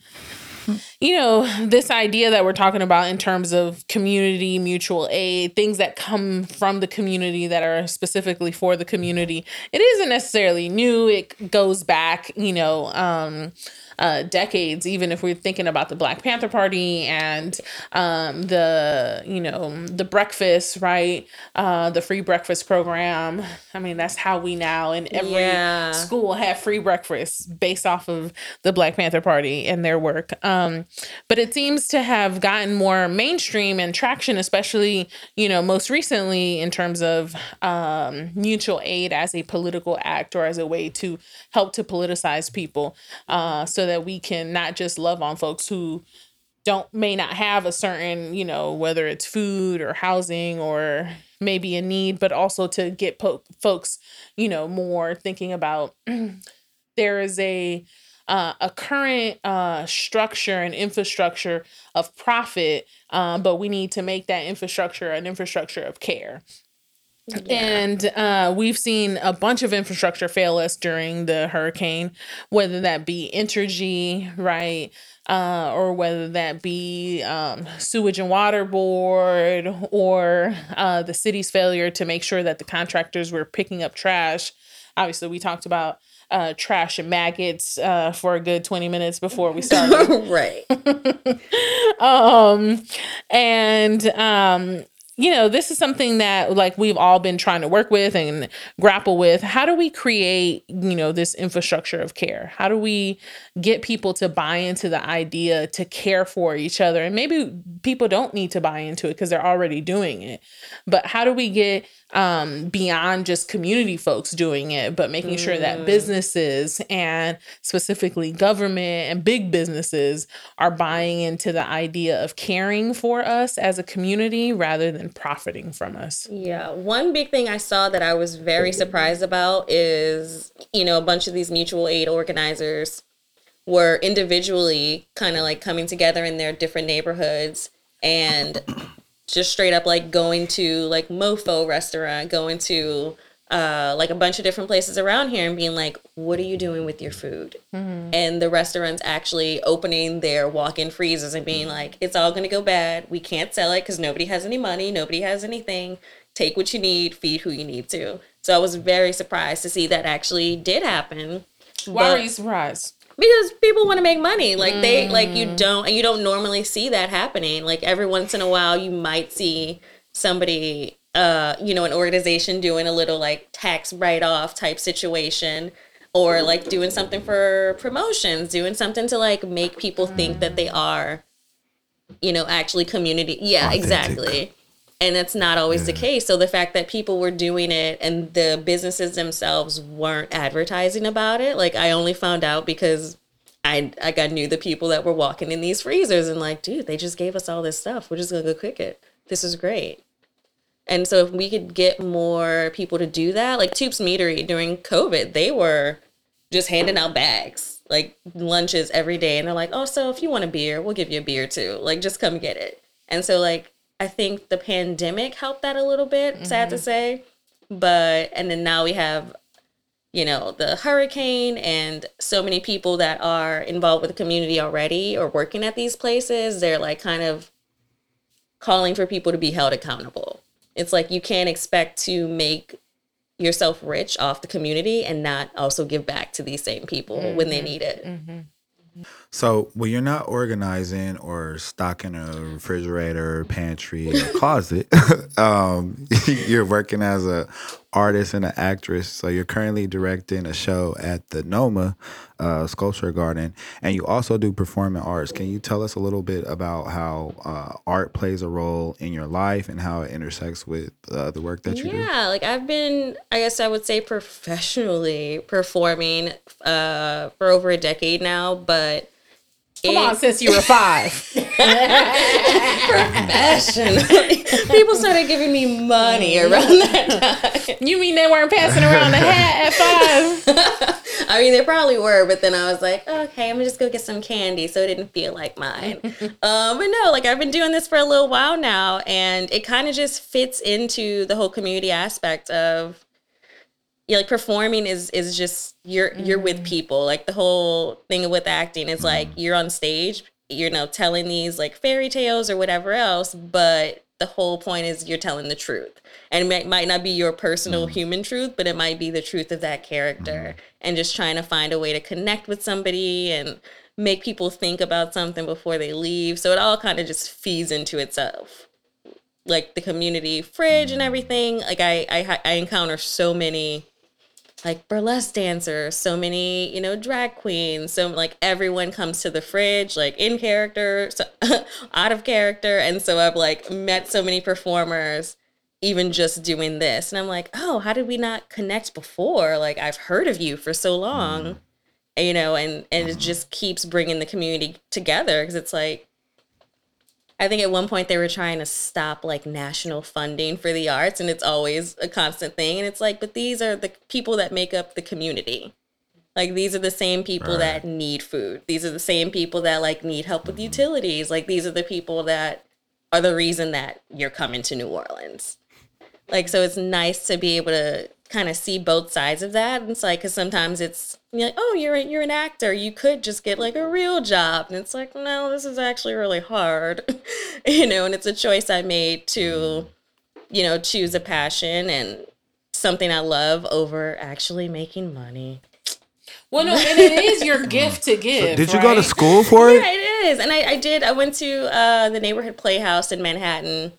you know this idea that we're talking about in terms of community mutual aid things that come from the community that are specifically for the community it isn't necessarily new. It goes back you know um uh, decades, even if we're thinking about the Black Panther Party and um, the, you know, the breakfast, right? Uh, the free breakfast program. I mean, that's how we now in every Yeah. school have free breakfast based off of the Black Panther Party and their work. Um, but it seems to have gotten more mainstream and traction, especially, you know, most recently in terms of um, mutual aid as a political act or as a way to help to politicize people uh, so that we can not just love on folks who don't may not have a certain you know whether it's food or housing or maybe a need but also to get po- folks you know more thinking about there is a uh, a current uh, structure and infrastructure of profit, um, but we need to make that infrastructure an infrastructure of care. And uh, we've seen a bunch of infrastructure fail us during the hurricane, whether that be Entergy, right? Uh, or whether that be um, sewage and water board or uh, the city's failure to make sure that the contractors were picking up trash. Obviously, we talked about uh, trash and maggots uh, for a good 20 minutes before we started right. um and um you know this is something that like we've all been trying to work with and grapple with. How do we create you know this infrastructure of care? How do we get people to buy into the idea to care for each other? And maybe people don't need to buy into it because they're already doing it. But how do we get um beyond just community folks doing it but making sure that businesses and specifically government and big businesses are buying into the idea of caring for us as a community rather than profiting from us. Yeah, one big thing I saw that I was very surprised about is, you know, a bunch of these mutual aid organizers were individually kind of like coming together in their different neighborhoods and just straight up like going to like MoPho restaurant, going to uh, like a bunch of different places around here and being like, what are you doing with your food? And the restaurants actually opening their walk in freezers and being like, it's all going to go bad. We can't sell it because nobody has any money. Nobody has anything. Take what you need, feed who you need to. So I was very surprised to see that actually did happen. why But- are you surprised because people want to make money like they like you don't and you don't normally see that happening like every once in a while you might see somebody uh you know an organization doing a little like tax write-off type situation or like doing something for promotions doing something to like make people think that they are you know, actually community. Yeah, Authentic. exactly. And that's not always the case. So the fact that people were doing it and the businesses themselves weren't advertising about it, like I only found out because I I got knew the people that were walking in these freezers and like, dude, they just gave us all this stuff. We're just gonna go cook it. This is great. And so if we could get more people to do that, like Toups Meatery during COVID, they were just handing out bags, like lunches every day. And they're like, oh, so if you want a beer, we'll give you a beer too. Like, just come get it. And so, like, I think the pandemic helped that a little bit, sad to mm-hmm. say. But, and then now we have, you know, the hurricane and so many people that are involved with the community already or working at these places. They're like kind of calling for people to be held accountable. It's like you can't expect to make yourself rich off the community and not also give back to these same people when they mm-hmm. need it. Mm-hmm. So when you're not organizing or stocking a refrigerator, pantry, or closet, um, you're working as a artist and an actress. So you're currently directing a show at the NOMA uh, Sculpture Garden, and you also do performing arts. Can you tell us a little bit about how uh, art plays a role in your life and how it intersects with uh, the work that you do? Yeah, like I've been, I guess I would say professionally performing uh, for over a decade now, but Come on, since you were five. professionally, people started giving me money around that time. you mean they weren't passing around the hat at five? I mean, they probably were, but then I was like, okay, I'm gonna just go get some candy, so it didn't feel like mine. um, but no, like I've been doing this for a little while now, and it kind of just fits into the whole community aspect of, yeah, like performing is is just you're you're with mm. people. Like the whole thing with acting is like mm. you're on stage, you know, telling these like fairy tales or whatever else, but the whole point is you're telling the truth. And it might, might not be your personal mm. human truth but it might be the truth of that character mm-hmm. and just trying to find a way to connect with somebody and make people think about something before they leave. So it all kind of just feeds into itself. Like the community fridge and everything. Like i i, I encounter so many like burlesque dancers, so many, you know, drag queens. So like everyone comes to the fridge, like in character, so, out of character. And so I've like met so many performers even just doing this. And I'm like, oh, how did we not connect before? Like I've heard of you for so long, mm. you know, and, and it just keeps bringing the community together because it's like, I think at one point they were trying to stop like national funding for the arts, and it's always a constant thing. And it's like, but these are the people that make up the community. Like these are the same people Right. that need food. These are the same people that like need help with mm-hmm. utilities. Like these are the people that are the reason that you're coming to New Orleans. Like so, it's nice to be able to kind of see both sides of that. And it's like, because sometimes it's you're like, oh, you're a, you're an actor. You could just get like a real job, and it's like, no, this is actually really hard, you know. And it's a choice I made to, you know, choose a passion and something I love over actually making money. Well, no, and it is your gift to give. Did you go to school for it? Yeah, it? it is. And I, I did. I went to uh, the neighborhood playhouse in Manhattan.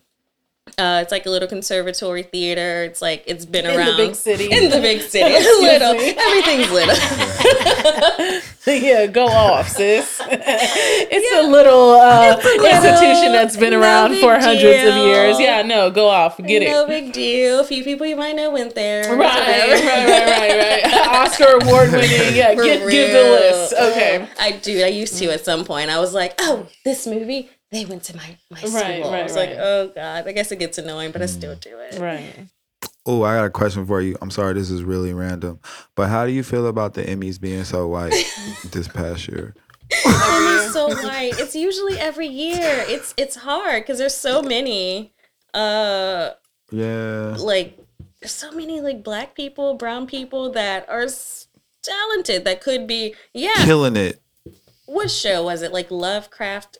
Uh, it's like a little conservatory theater. It's like it's been In around the big city. In the big city, little. me. Everything's little. yeah, go off, sis. it's a little uh, little- institution that's been no around for hundreds of years. Yeah, no, go off, get no it. No big deal. A few people you might know went there. Right, right, right, right, right. Oscar award winning. Yeah, give, give the list. Okay. I do. I used to at some point. I was like, oh, this movie. They went to my my school. Right, I right, was like, oh god. I guess it gets annoying, but I still do it. Right. Oh, I got a question for you. I'm sorry, this is really random, but how do you feel about the Emmys being so white this past year? Emmy's so white. It's usually every year. It's it's hard because there's so many. Uh, Yeah. like there's so many like black people, brown people that are s- talented that could be. Yeah. Killing it. What show was it? Like Lovecraft.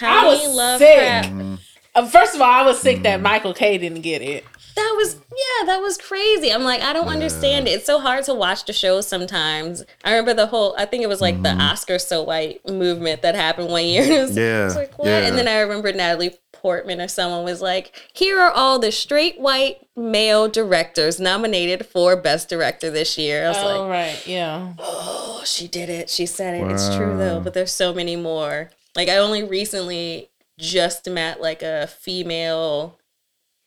I was County Lovecraft. Mm. Uh, first of all, I was sick that Michael K didn't get it. That was yeah, that was crazy. I'm like, I don't understand it. It's so hard to watch the show sometimes. I remember the whole I think it was like the Oscar so white movement that happened one year. It was, Yeah, was like, what? yeah. And then I remember Natalie Portman or someone was like, here are all the straight white male directors nominated for Best Director this year. I was Oh, like, right. Yeah. oh, she did it. She said it. It's true though, but there's so many more. Like I only recently just met like a female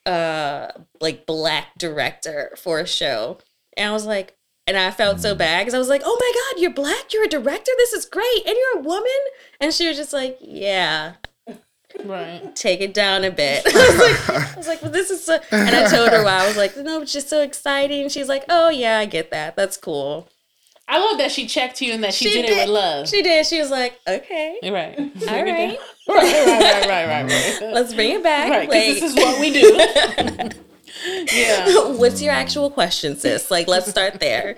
uh like black director for a show. And I was like and I felt so bad because I was like, "Oh my god, you're black, you're a director. This is great, and you're a woman." And she was just like, "Yeah, Right. take it down a bit." I was like, I was like, "Well, this is so," and I told her why. I was like, "No, it's just so exciting." She's like, "Oh yeah, I get that. That's cool." I love that she checked you and that she, She did, it with love. She did. She was like, "Okay, right. all right, right, right, right, right, right, right. let's bring it back." Right, Like, this is what we do. yeah. What's your actual question, sis? Like, let's start there.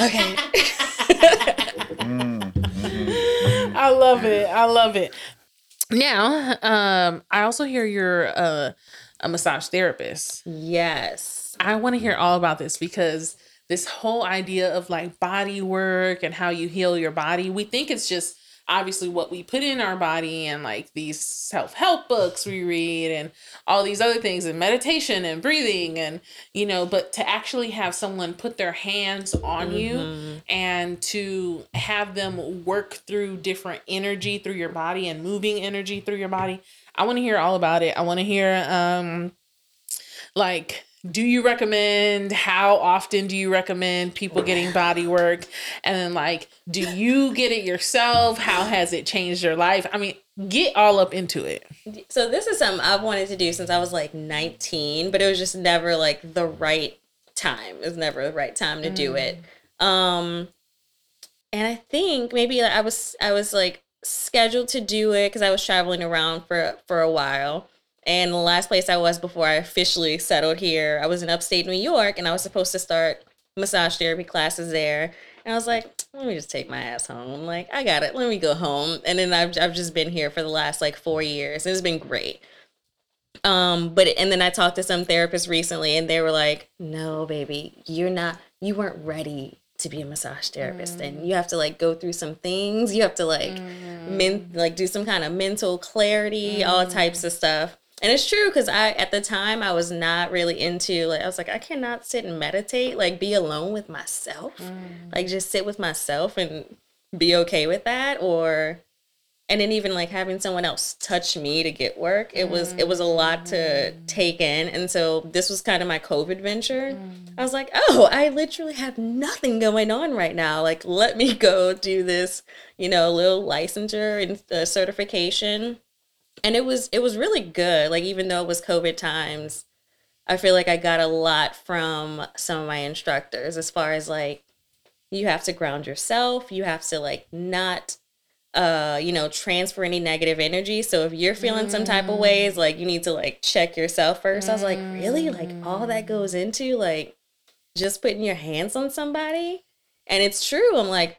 Okay. I love it. I love it. Now, um, I also hear you're a, a massage therapist. Yes. I want to hear all about this because this whole idea of like body work and how you heal your body, we think it's just obviously what we put in our body and like these self-help books we read and all these other things and meditation and breathing and you know but to actually have someone put their hands on you Mhm. and to have them work through different energy through your body and moving energy through your body i want to hear all about it i want to hear um like do you recommend how often do you recommend people getting body work and then like do you get it yourself how has it changed your life i mean get all up into it So this is something I've wanted to do since I was like 19, but it was just never like the right time. It was never the right time to do it. Um and I think maybe I was I was like scheduled to do it cuz I was traveling around for for a while. And the last place I was before I officially settled here, I was in upstate New York and I was supposed to start massage therapy classes there. And I was like, let me just take my ass home. Like, I got it. Let me go home. And then I've, I've just been here for the last like four years. And it's been great. Um, but and then I talked to some therapists recently and they were like, no, baby, you're not, you weren't ready to be a massage therapist. And mm. you have to like go through some things. You have to like, men, mm. like do some kind of mental clarity, all types mm. of stuff. And it's true because I, at the time, I was not really into like I was like I cannot sit and meditate, like be alone with myself, mm. like just sit with myself and be okay with that, or and then even like having someone else touch me to get work, it was it was a lot to mm. take in, and so this was kind of my COVID venture. Mm. I was like, oh, I literally have nothing going on right now. Like, let me go do this, you know, little licensure and uh, certification and it was it was really good. Like even though it was covid times i feel like i got a lot from some of my instructors as far as like you have to ground yourself. You have to like not uh you know transfer any negative energy. So if you're feeling some type of ways like you need to like check yourself first. I was like really? Like all that goes into like just putting your hands on somebody? And it's true. I'm like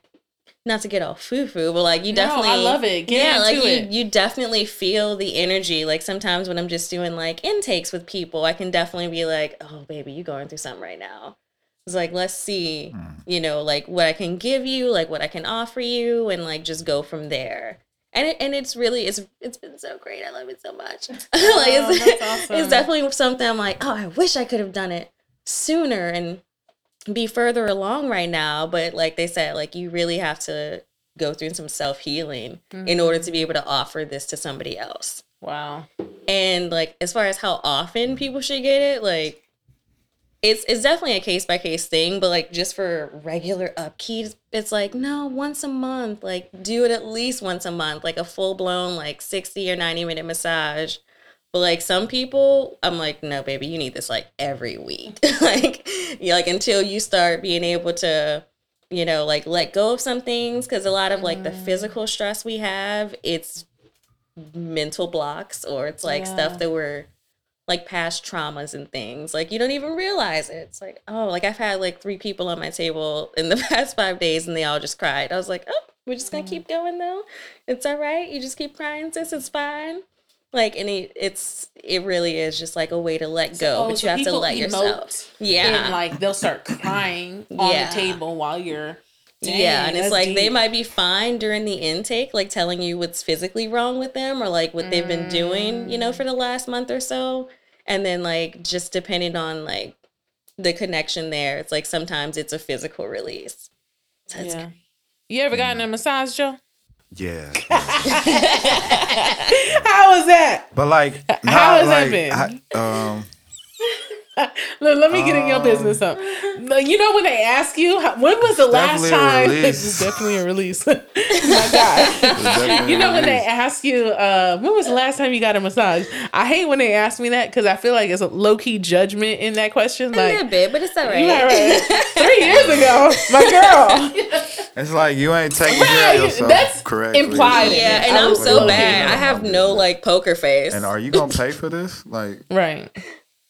not to get all foo foo, but like you definitely No, I love it. Get yeah, like into you it. you definitely feel the energy. Like sometimes when I'm just doing like intakes with people, I can definitely be like, "Oh, baby, you going through something right now." It's like let's see, mm. you know, like what I can give you, like what I can offer you, and like just go from there. And it, and it's really it's it's been so great. I love it so much. like it's, oh, that's awesome. it's definitely something I'm like, oh, I wish I could have done it sooner and be further along right now. But like they said, like you really have to go through some self healing in order to be mm-hmm. able to offer this to somebody else. wow And like as far as how often people should get it, like it's it's definitely a case by case thing, but like just for regular upkeep, it's like no, once a month. Like do it at least once a month, like a full blown like 60 or 90 minute massage. But like some people, I'm like, no, baby, you need this like every week. like, you like until you start being able to, you know, like let go of some things. Cause a lot of like the mm. physical stress we have, it's mental blocks or it's like Yeah. stuff that we're like past traumas and things. Like you don't even realize it. It's like, oh, like I've had like three people on my table in the past five days and they all just cried. I was like, oh, we're just gonna keep going though. It's all right. You just keep crying, sis. It's fine. Like and it, it's it really is just like a way to let go, Oh, but so you have to let yourself. Yeah. and like they'll start crying on Yeah. the table while you're yeah, and it's like they might be fine during the intake, like telling you what's physically wrong with them or like what they've been doing, you know, mm. for the last month or so. And then like just depending on like the connection there, it's like sometimes it's a physical release. So yeah you ever gotten mm. a massage joe Yeah. How was that? But like, How nah, has that been? I- um, Look, let me get in your Um, business. Up. You know when they ask you how- when was the last time? release. It's definitely a release. My God. you know when they ask you uh, when was the last time you got a massage? I hate when they ask me that because I feel like it's a low key judgment in that question. a little bit, but it's all right. you right, right. three years ago, my girl. it's like you ain't taking Right, care of yourself that's correctly. implied. Yeah, and I I'm so bad. I have no like poker face. And are you gonna pay for this? Like, Right.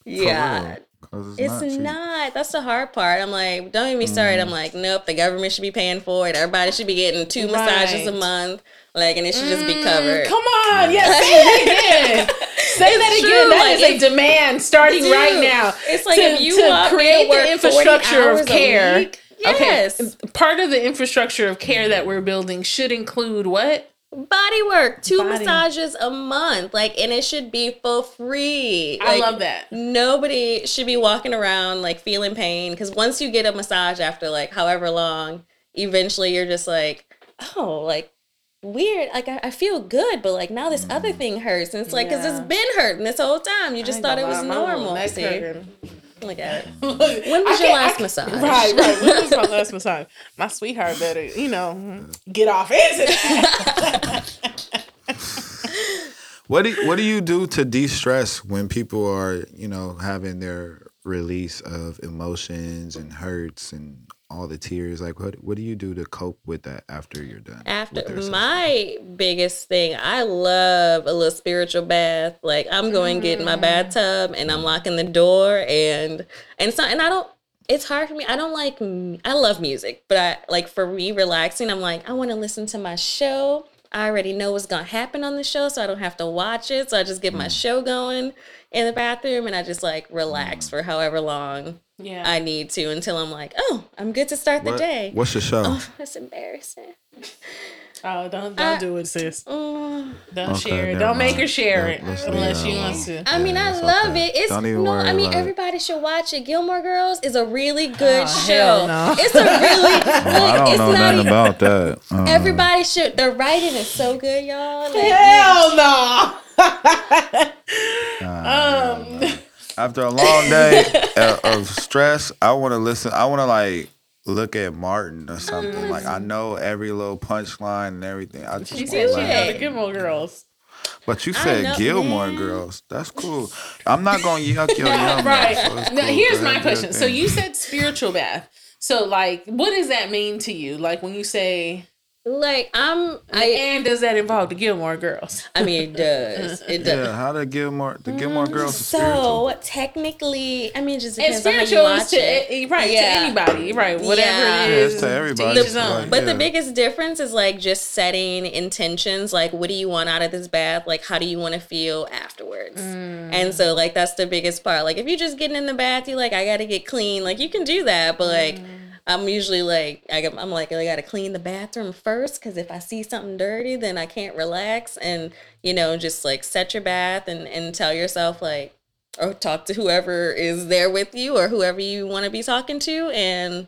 For yeah. real? 'Cause it's, It's not. not. That's the hard part. I'm like, don't get me started. I'm like, nope. The government should be paying for it. Everybody should be getting two massages a month. Like, and it should just be Mm, covered. Come on, yeah, say that again. say that It's again. true, That like, is a if- demand starting Dude, right now. It's like to, if you to want create to the infrastructure 40 of care. Yes. Okay, part of the infrastructure of care that we're building should include what? Body work, two Body. massages a month, like, and it should be for free. I love that. Nobody should be walking around like feeling pain because once you get a massage after like however long, eventually you're just like, oh, like weird. Like I, I feel good, but like now this other mm. thing hurts, and it's like because Yeah. it's been hurting this whole time. You just thought it was normal. See. Look at it. Mm. when was your last massage? Right, right. When was my last massage? My sweetheart better, you know, mm. get off into that. What do you, what do you do to de stress when people are you know having their release of emotions and hurts and all the tears? Like what what do you do to cope with that after you're done? After my biggest thing, I love a little spiritual bath. Like I'm going to get in my mm. bathtub and I'm locking the door and and so and I don't. It's hard for me. I don't like. i love music, but I like for me relaxing. I'm like I want to listen to my show. I already know what's gonna happen on the show, so I don't have to watch it. So I just get my mm. show going in the bathroom and I just like relax for however long Yeah. I need to until I'm like, oh, I'm good to start the day. What's your show? Oh, that's embarrassing. oh, don't don't I- do it, sis. Mm. Don't Okay, share it. Don't make her share Yeah, it unless that she wants to. I mean, Yeah, I love okay. it. It's Don't even no, worry I mean, about it. everybody should watch it. Gilmore Girls is a really good Oh, show. hell no. It's a really Oh, I don't it's know not nothing even, about that. Uh, everybody should. The writing is so good, y'all. Like, Hell no. Uh, um, After a long day of- stress, I want to listen. I want to like look at Martin or something. Like I know every little punchline and everything. I just she want said she know the Gilmore Girls. But you said Gilmore man. Girls. That's cool. I'm not gonna yuck your yum. right. so Now, cool. here's my ahead, do your question. So you said spiritual bath. So like, what does that mean to you? Like when you say, like I'm. I. and does that involve the Gilmore Girls? I mean, it does. It does. Yeah, how the Gilmore the Gilmore mm, Girls is spiritual. So technically, I mean, just And depends on how you spiritual is watch to it. right Yeah. to anybody, right? Whatever Yeah. it Yeah, it's to everybody. each his Like. But Yeah. the biggest difference is like just setting intentions. Like, what do you want out of this bath? Like, how do you want to feel afterwards? Mm. And so, like, that's the biggest part. Like, if you're just getting in the bath, you're like, I got to get clean. Like, you can do that. But, like, mm. I'm usually like, I got, I'm like, I got to clean the bathroom first because if I see something dirty, then I can't relax. And, you know, just like set your bath and, and tell yourself, like, or talk to whoever is there with you or whoever you want to be talking to. And,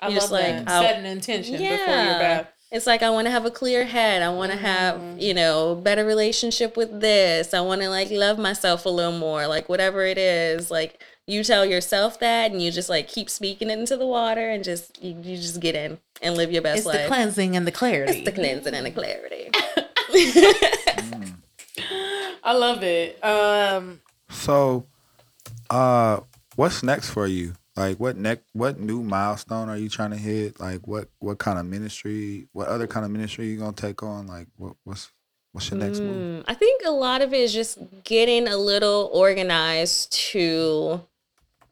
I love just, like, that. I'll- Set an intention before your bath. It's like I want to have a clear head. I want to have, mm-hmm. you know, better relationship with this. I want to like love myself a little more. Like whatever it is, like you tell yourself that and you just like keep speaking it into the water and just you, you just get in and live your best It's the life. cleansing and the clarity. it's the cleansing and the clarity. I love it. Um, So, uh, what's next for you? Like, what next? What new milestone are you trying to hit? Like, what what kind of ministry? What other kind of ministry you gonna take on? Like, what what's what's your next move? Mm, I think a lot of it is just getting a little organized to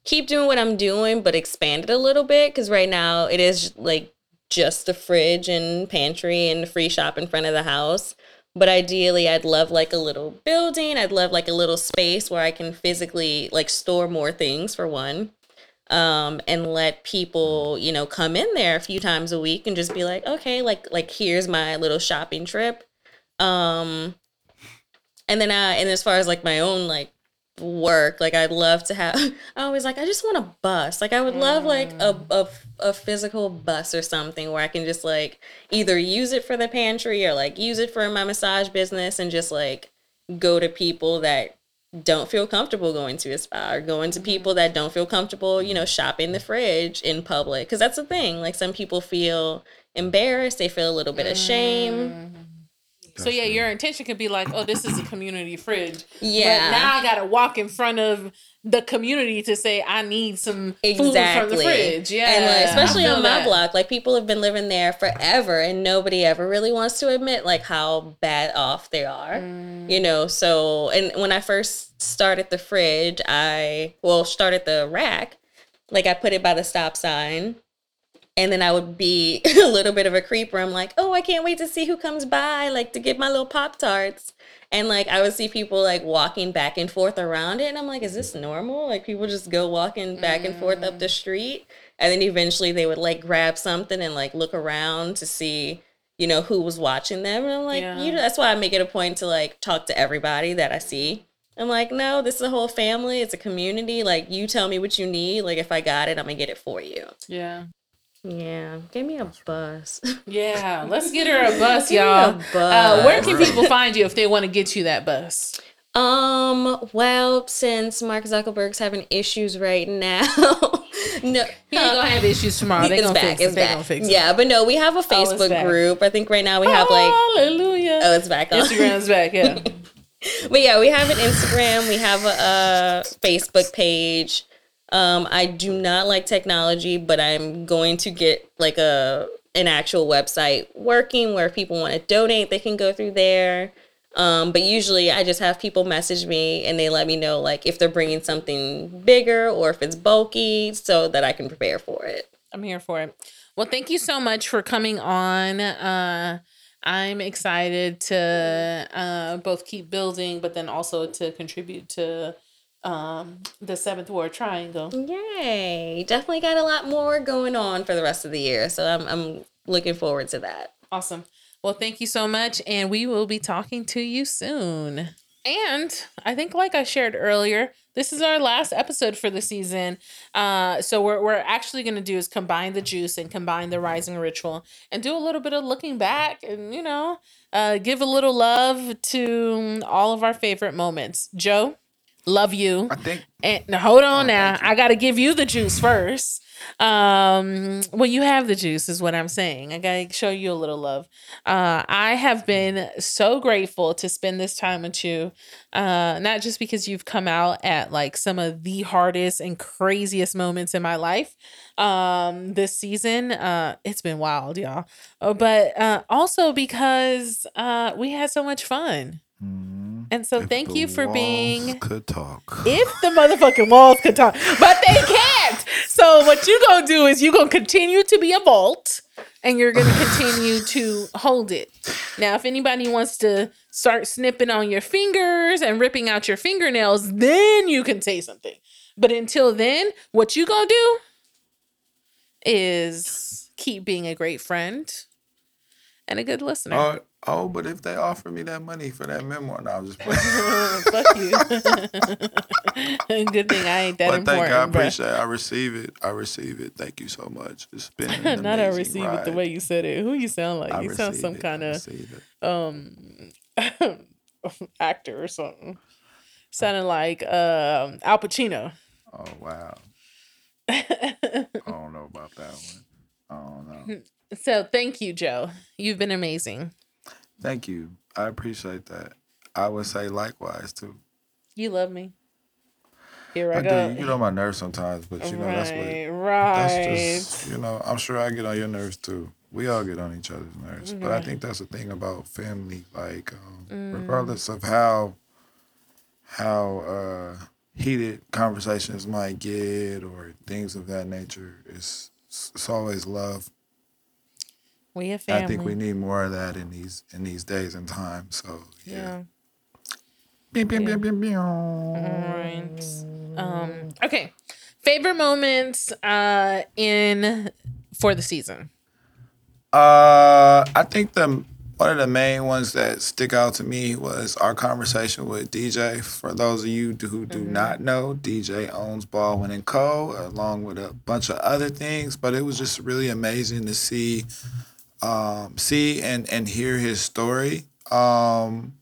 keep doing what I'm doing, but expand it a little bit. Because right now it is like just the fridge and pantry and free shop in front of the house. But ideally, I'd love like a little building. I'd love like a little space where I can physically like store more things for one. Um, and let people, you know, come in there a few times a week and just be like, okay, like like here's my little shopping trip. Um, and then I and as far as like my own like work, like I'd love to have. I always like I just want a bus. Like I would love like a mm. a a physical bus or something where I can just like either use it for the pantry or like use it for my massage business and just like go to people that don't feel comfortable going to a spa or going to people mm-hmm. that don't feel comfortable, you know, shopping the fridge in public. Cause that's the thing. Like some people feel embarrassed, they feel a little bit of shame. Mm-hmm. So yeah, your intention could be like, oh, this is a community fridge. Yeah. But now I gotta walk in front of the community to say I need some food from the fridge. Yeah. And like, especially I feel on my that. block, like people have been living there forever and nobody ever really wants to admit like how bad off they are. Mm. You know, so and when I first started the fridge, I well, started the rack, like I put it by the stop sign. And then I would be a little bit of a creeper. I'm like, oh, I can't wait to see who comes by, like to get my little Pop Tarts. And like I would see people like walking back and forth around it. And I'm like, is this normal? Like people just go walking back and forth up the mm. street. And then eventually they would like grab something and like look around to see, you know, who was watching them. And I'm like, Yeah. you know, that's why I make it a point to like talk to everybody that I see. I'm like, no, this is a whole family. It's a community. Like you tell me what you need. Like if I got it, I'm gonna get it for you. Yeah. Yeah. Give me a bus. Yeah. Let's get her a bus, y'all. a Uh, where can people find you if they want to get you that bus? Um, well, since Mark Zuckerberg's having issues right now, no, He ain't gonna have issues tomorrow. They it's gonna back. fix it. It's They back. gonna fix it. Yeah, but no, we have a Facebook back. group. I think right now we have like, Hallelujah. oh, it's back on. Instagram's back. Yeah. but yeah, we have an Instagram. We have a, a Facebook page. Um, I do not like technology, but I'm going to get like a an actual website working where people want to donate, they can go through there. Um, but usually I just have people message me and they let me know like if they're bringing something bigger or if it's bulky so that I can prepare for it. I'm here for it. Well, thank you so much for coming on. Uh, I'm excited to uh, both keep building, but then also to contribute to um, the Seventh Ward Triangle. Yay. Definitely got a lot more going on for the rest of the year. So I'm I'm looking forward to that. Awesome. Well, thank you so much, and we will be talking to you soon. And I think, like I shared earlier, this is our last episode for the season. Uh, so what we're actually going to do is combine the juice and combine the rising ritual, and do a little bit of looking back, and you know, uh, give a little love to all of our favorite moments. Joe, love you. I think And hold on Oh, now. I got to give you the juice first. Um, well, you have the juice, is what I'm saying. I got to show you a little love. Uh, I have been so grateful to spend this time with you. Uh, not just because you've come out at like some of the hardest and craziest moments in my life um this season uh it's been wild y'all Uh, but uh also because uh we had so much fun mhm. and so If thank you for being walls could talk. if the motherfucking walls could talk, but they can't. So what you gonna do is you gonna continue to be a vault, and you're gonna continue to hold it. Now, if anybody wants to start snipping on your fingers and ripping out your fingernails, then you can say something. But until then, what you gonna do is keep being a great friend and a good listener. Oh, but if they offer me that money for that memoir, no, I'm just playing. Fuck you. good thing I ain't that but important. thank you, I appreciate it. I receive it. I receive it. Thank you so much. It's been an Not I receive it the way you said it. Who you sound like? I you sound some it. kind of um actor or something. Sounding like um Al Pacino. Oh wow. I don't know about that one. I don't know. so thank you, Joe. You've been amazing. Thank you. I appreciate that. I would say likewise too. You love me. Here I, I, go. do. You get on my nerves sometimes, but you know that's what. right, right. That's just you know. I'm sure I get on your nerves too. We all get on each other's nerves, but I think that's the thing about family. Like, um, Mm. regardless of how how uh, heated conversations might get or things of that nature, it's it's always love. We a family. I think we need more of that in these in these days and times. So yeah. yeah. All right. Um okay. Favorite moments uh in for the season. Uh, I think the one of the main ones that stick out to me was our conversation with DJ. For those of you who do not know, DJ owns Baldwin and Co. along with a bunch of other things. But it was just really amazing to see, um, see and and hear his story. Um,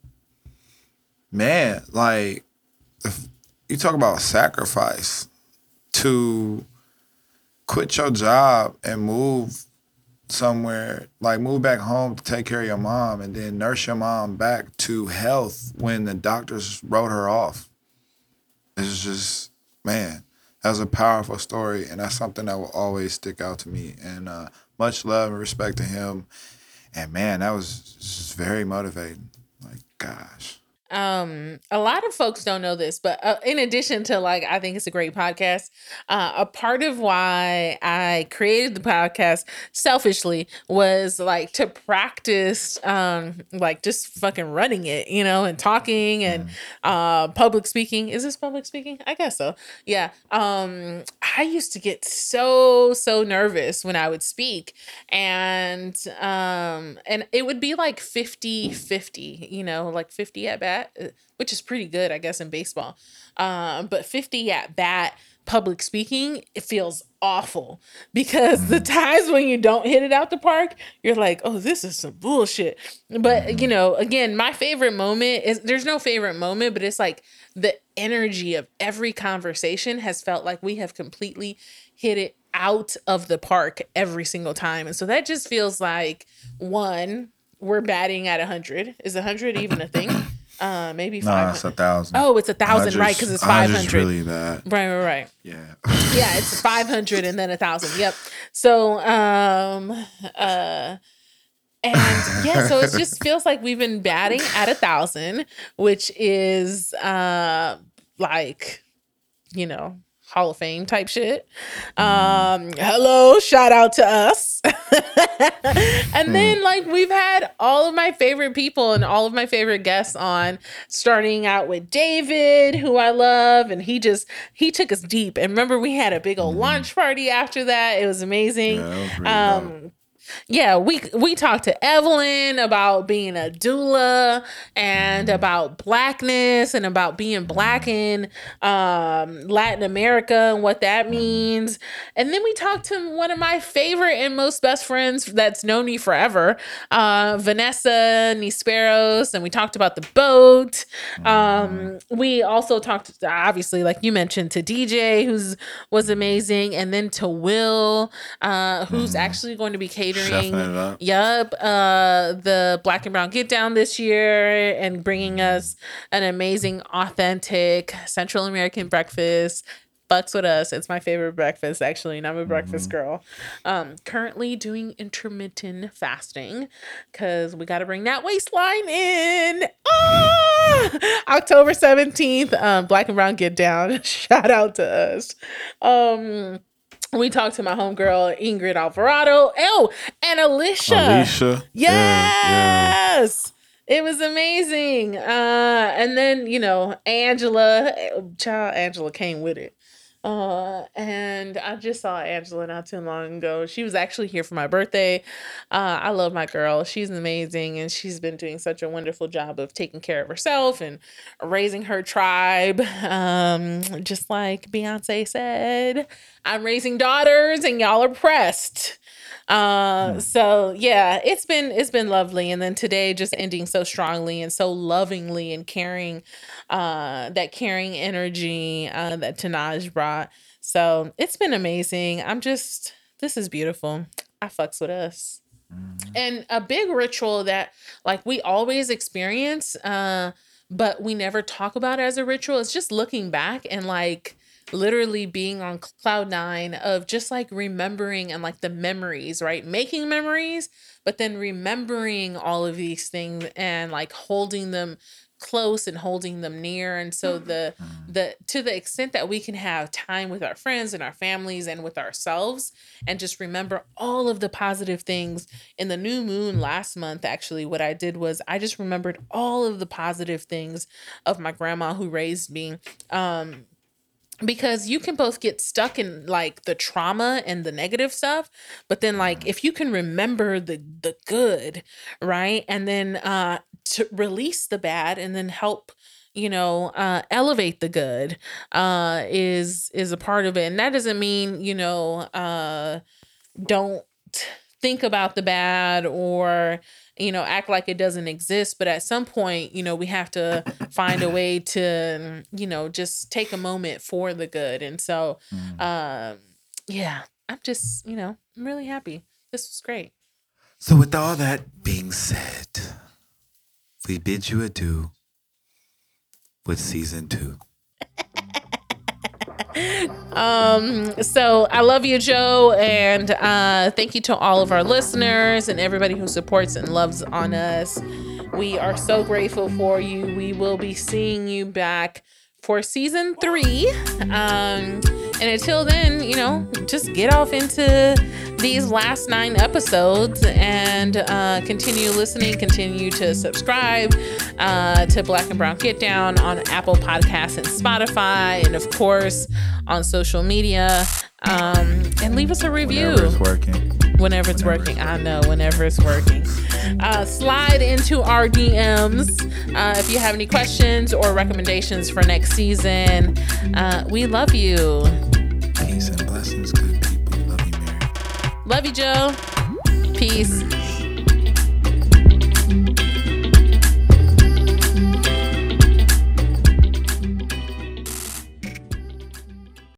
man, like you talk about sacrifice to quit your job and move somewhere, like move back home to take care of your mom and then nurse your mom back to health when the doctors wrote her off. It's just, man, that's a powerful story. And that's something that will always stick out to me. And uh, much love and respect to him. And man, that was just very motivating. Like, gosh um a lot of folks don't know this but uh, in addition to like i think it's a great podcast uh, a part of why i created the podcast selfishly was like to practice um like just fucking running it you know and talking and uh public speaking. Is this public speaking? I guess so. Yeah um i used to get so so nervous when i would speak and um and it would be like 50 50 you know like 50 at bat uh, which is pretty good, I guess, in baseball. Um, but 50 at bat public speaking, it feels awful because the times when you don't hit it out the park, you're like, oh, this is some bullshit. But, you know, again, my favorite moment is there's no favorite moment, but it's like the energy of every conversation has felt like we have completely hit it out of the park every single time. And so that just feels like one, we're batting at 100. Is 100 even a thing? Uh, maybe No, five. it's a thousand. Oh, it's a thousand, right? Because it's five hundred. Really bad. Right, right, right. Yeah. Yeah, it's five hundred and then a thousand. Yep. So, um, uh, and yeah, so it just feels like we've been batting at a thousand, which is uh like, you know, Hall of Fame type shit. Um, hello, shout out to us. and then like we've had all of my favorite people and all of my favorite guests on, starting out with David, who I love, and he just he took us deep. And remember, we had a big old launch party after that. It was amazing. Yeah, that was um yeah, we we talked to Evelyn about being a doula and about blackness and about being black in um, Latin America and what that means. And then we talked to one of my favorite and most best friends that's known me forever, uh, Vanessa Nisperos, and we talked about the boat. Um, we also talked, to, obviously, like you mentioned, to DJ, who's was amazing, and then to Will, uh, who's actually going to be catering. Chefing it up. Yup, uh, the Black and Brown Get Down this year and bringing us an amazing, authentic Central American breakfast. Bucks with us. It's my favorite breakfast, actually, and I'm a breakfast girl. Um, currently doing intermittent fasting because we got to bring that waistline in. Ah! October 17th, um, Black and Brown Get Down. Shout out to us. Um, we talked to my homegirl Ingrid Alvarado. Oh, and Alicia. Alicia. Yeah, yeah. Yes. It was amazing. Uh, and then, you know, Angela, child Angela came with it. Uh, and I just saw Angela not too long ago. She was actually here for my birthday. Uh, I love my girl. She's amazing, and she's been doing such a wonderful job of taking care of herself and raising her tribe. Um, just like Beyonce said, I'm raising daughters, and y'all are pressed. Uh, so yeah, it's been it's been lovely, and then today just ending so strongly and so lovingly and caring, uh, that caring energy uh, that Tenaj brought. So it's been amazing. I'm just this is beautiful. I fucks with us. And a big ritual that like we always experience, uh, but we never talk about as a ritual. It's just looking back and like literally being on cloud nine of just like remembering and like the memories, right? Making memories, but then remembering all of these things and like holding them close and holding them near. And so the the to the extent that we can have time with our friends and our families and with ourselves and just remember all of the positive things. In the new moon last month actually what i did was i just remembered all of the positive things of my grandma who raised me. Um because you can both get stuck in like the trauma and the negative stuff but then like if you can remember the the good right and then uh to release the bad and then help you know uh elevate the good uh is is a part of it. And that doesn't mean you know uh don't think about the bad or you know act like it doesn't exist but at some point you know we have to find a way to you know just take a moment for the good and so Mm. um yeah i'm just you know i'm really happy this was great So, with all that being said, we bid you adieu with season two. Um, so I love you, Joe, and uh, thank you to all of our listeners and everybody who supports and loves on us. We are so grateful for you. We will be seeing you back for season three. Um, and until then, you know, just get off into these last nine episodes and uh, continue listening, continue to subscribe uh, to Black and Brown Get Down on Apple Podcasts and Spotify, and of course on social media. Um, and leave us a review Whenever it's working. whenever it's working. I know, whenever it's working. Uh, slide into our DMs uh, if you have any questions or recommendations for next season. Uh, we love you. Peace and blessings, good people. Love you, Mary. Love you, Joe. Peace.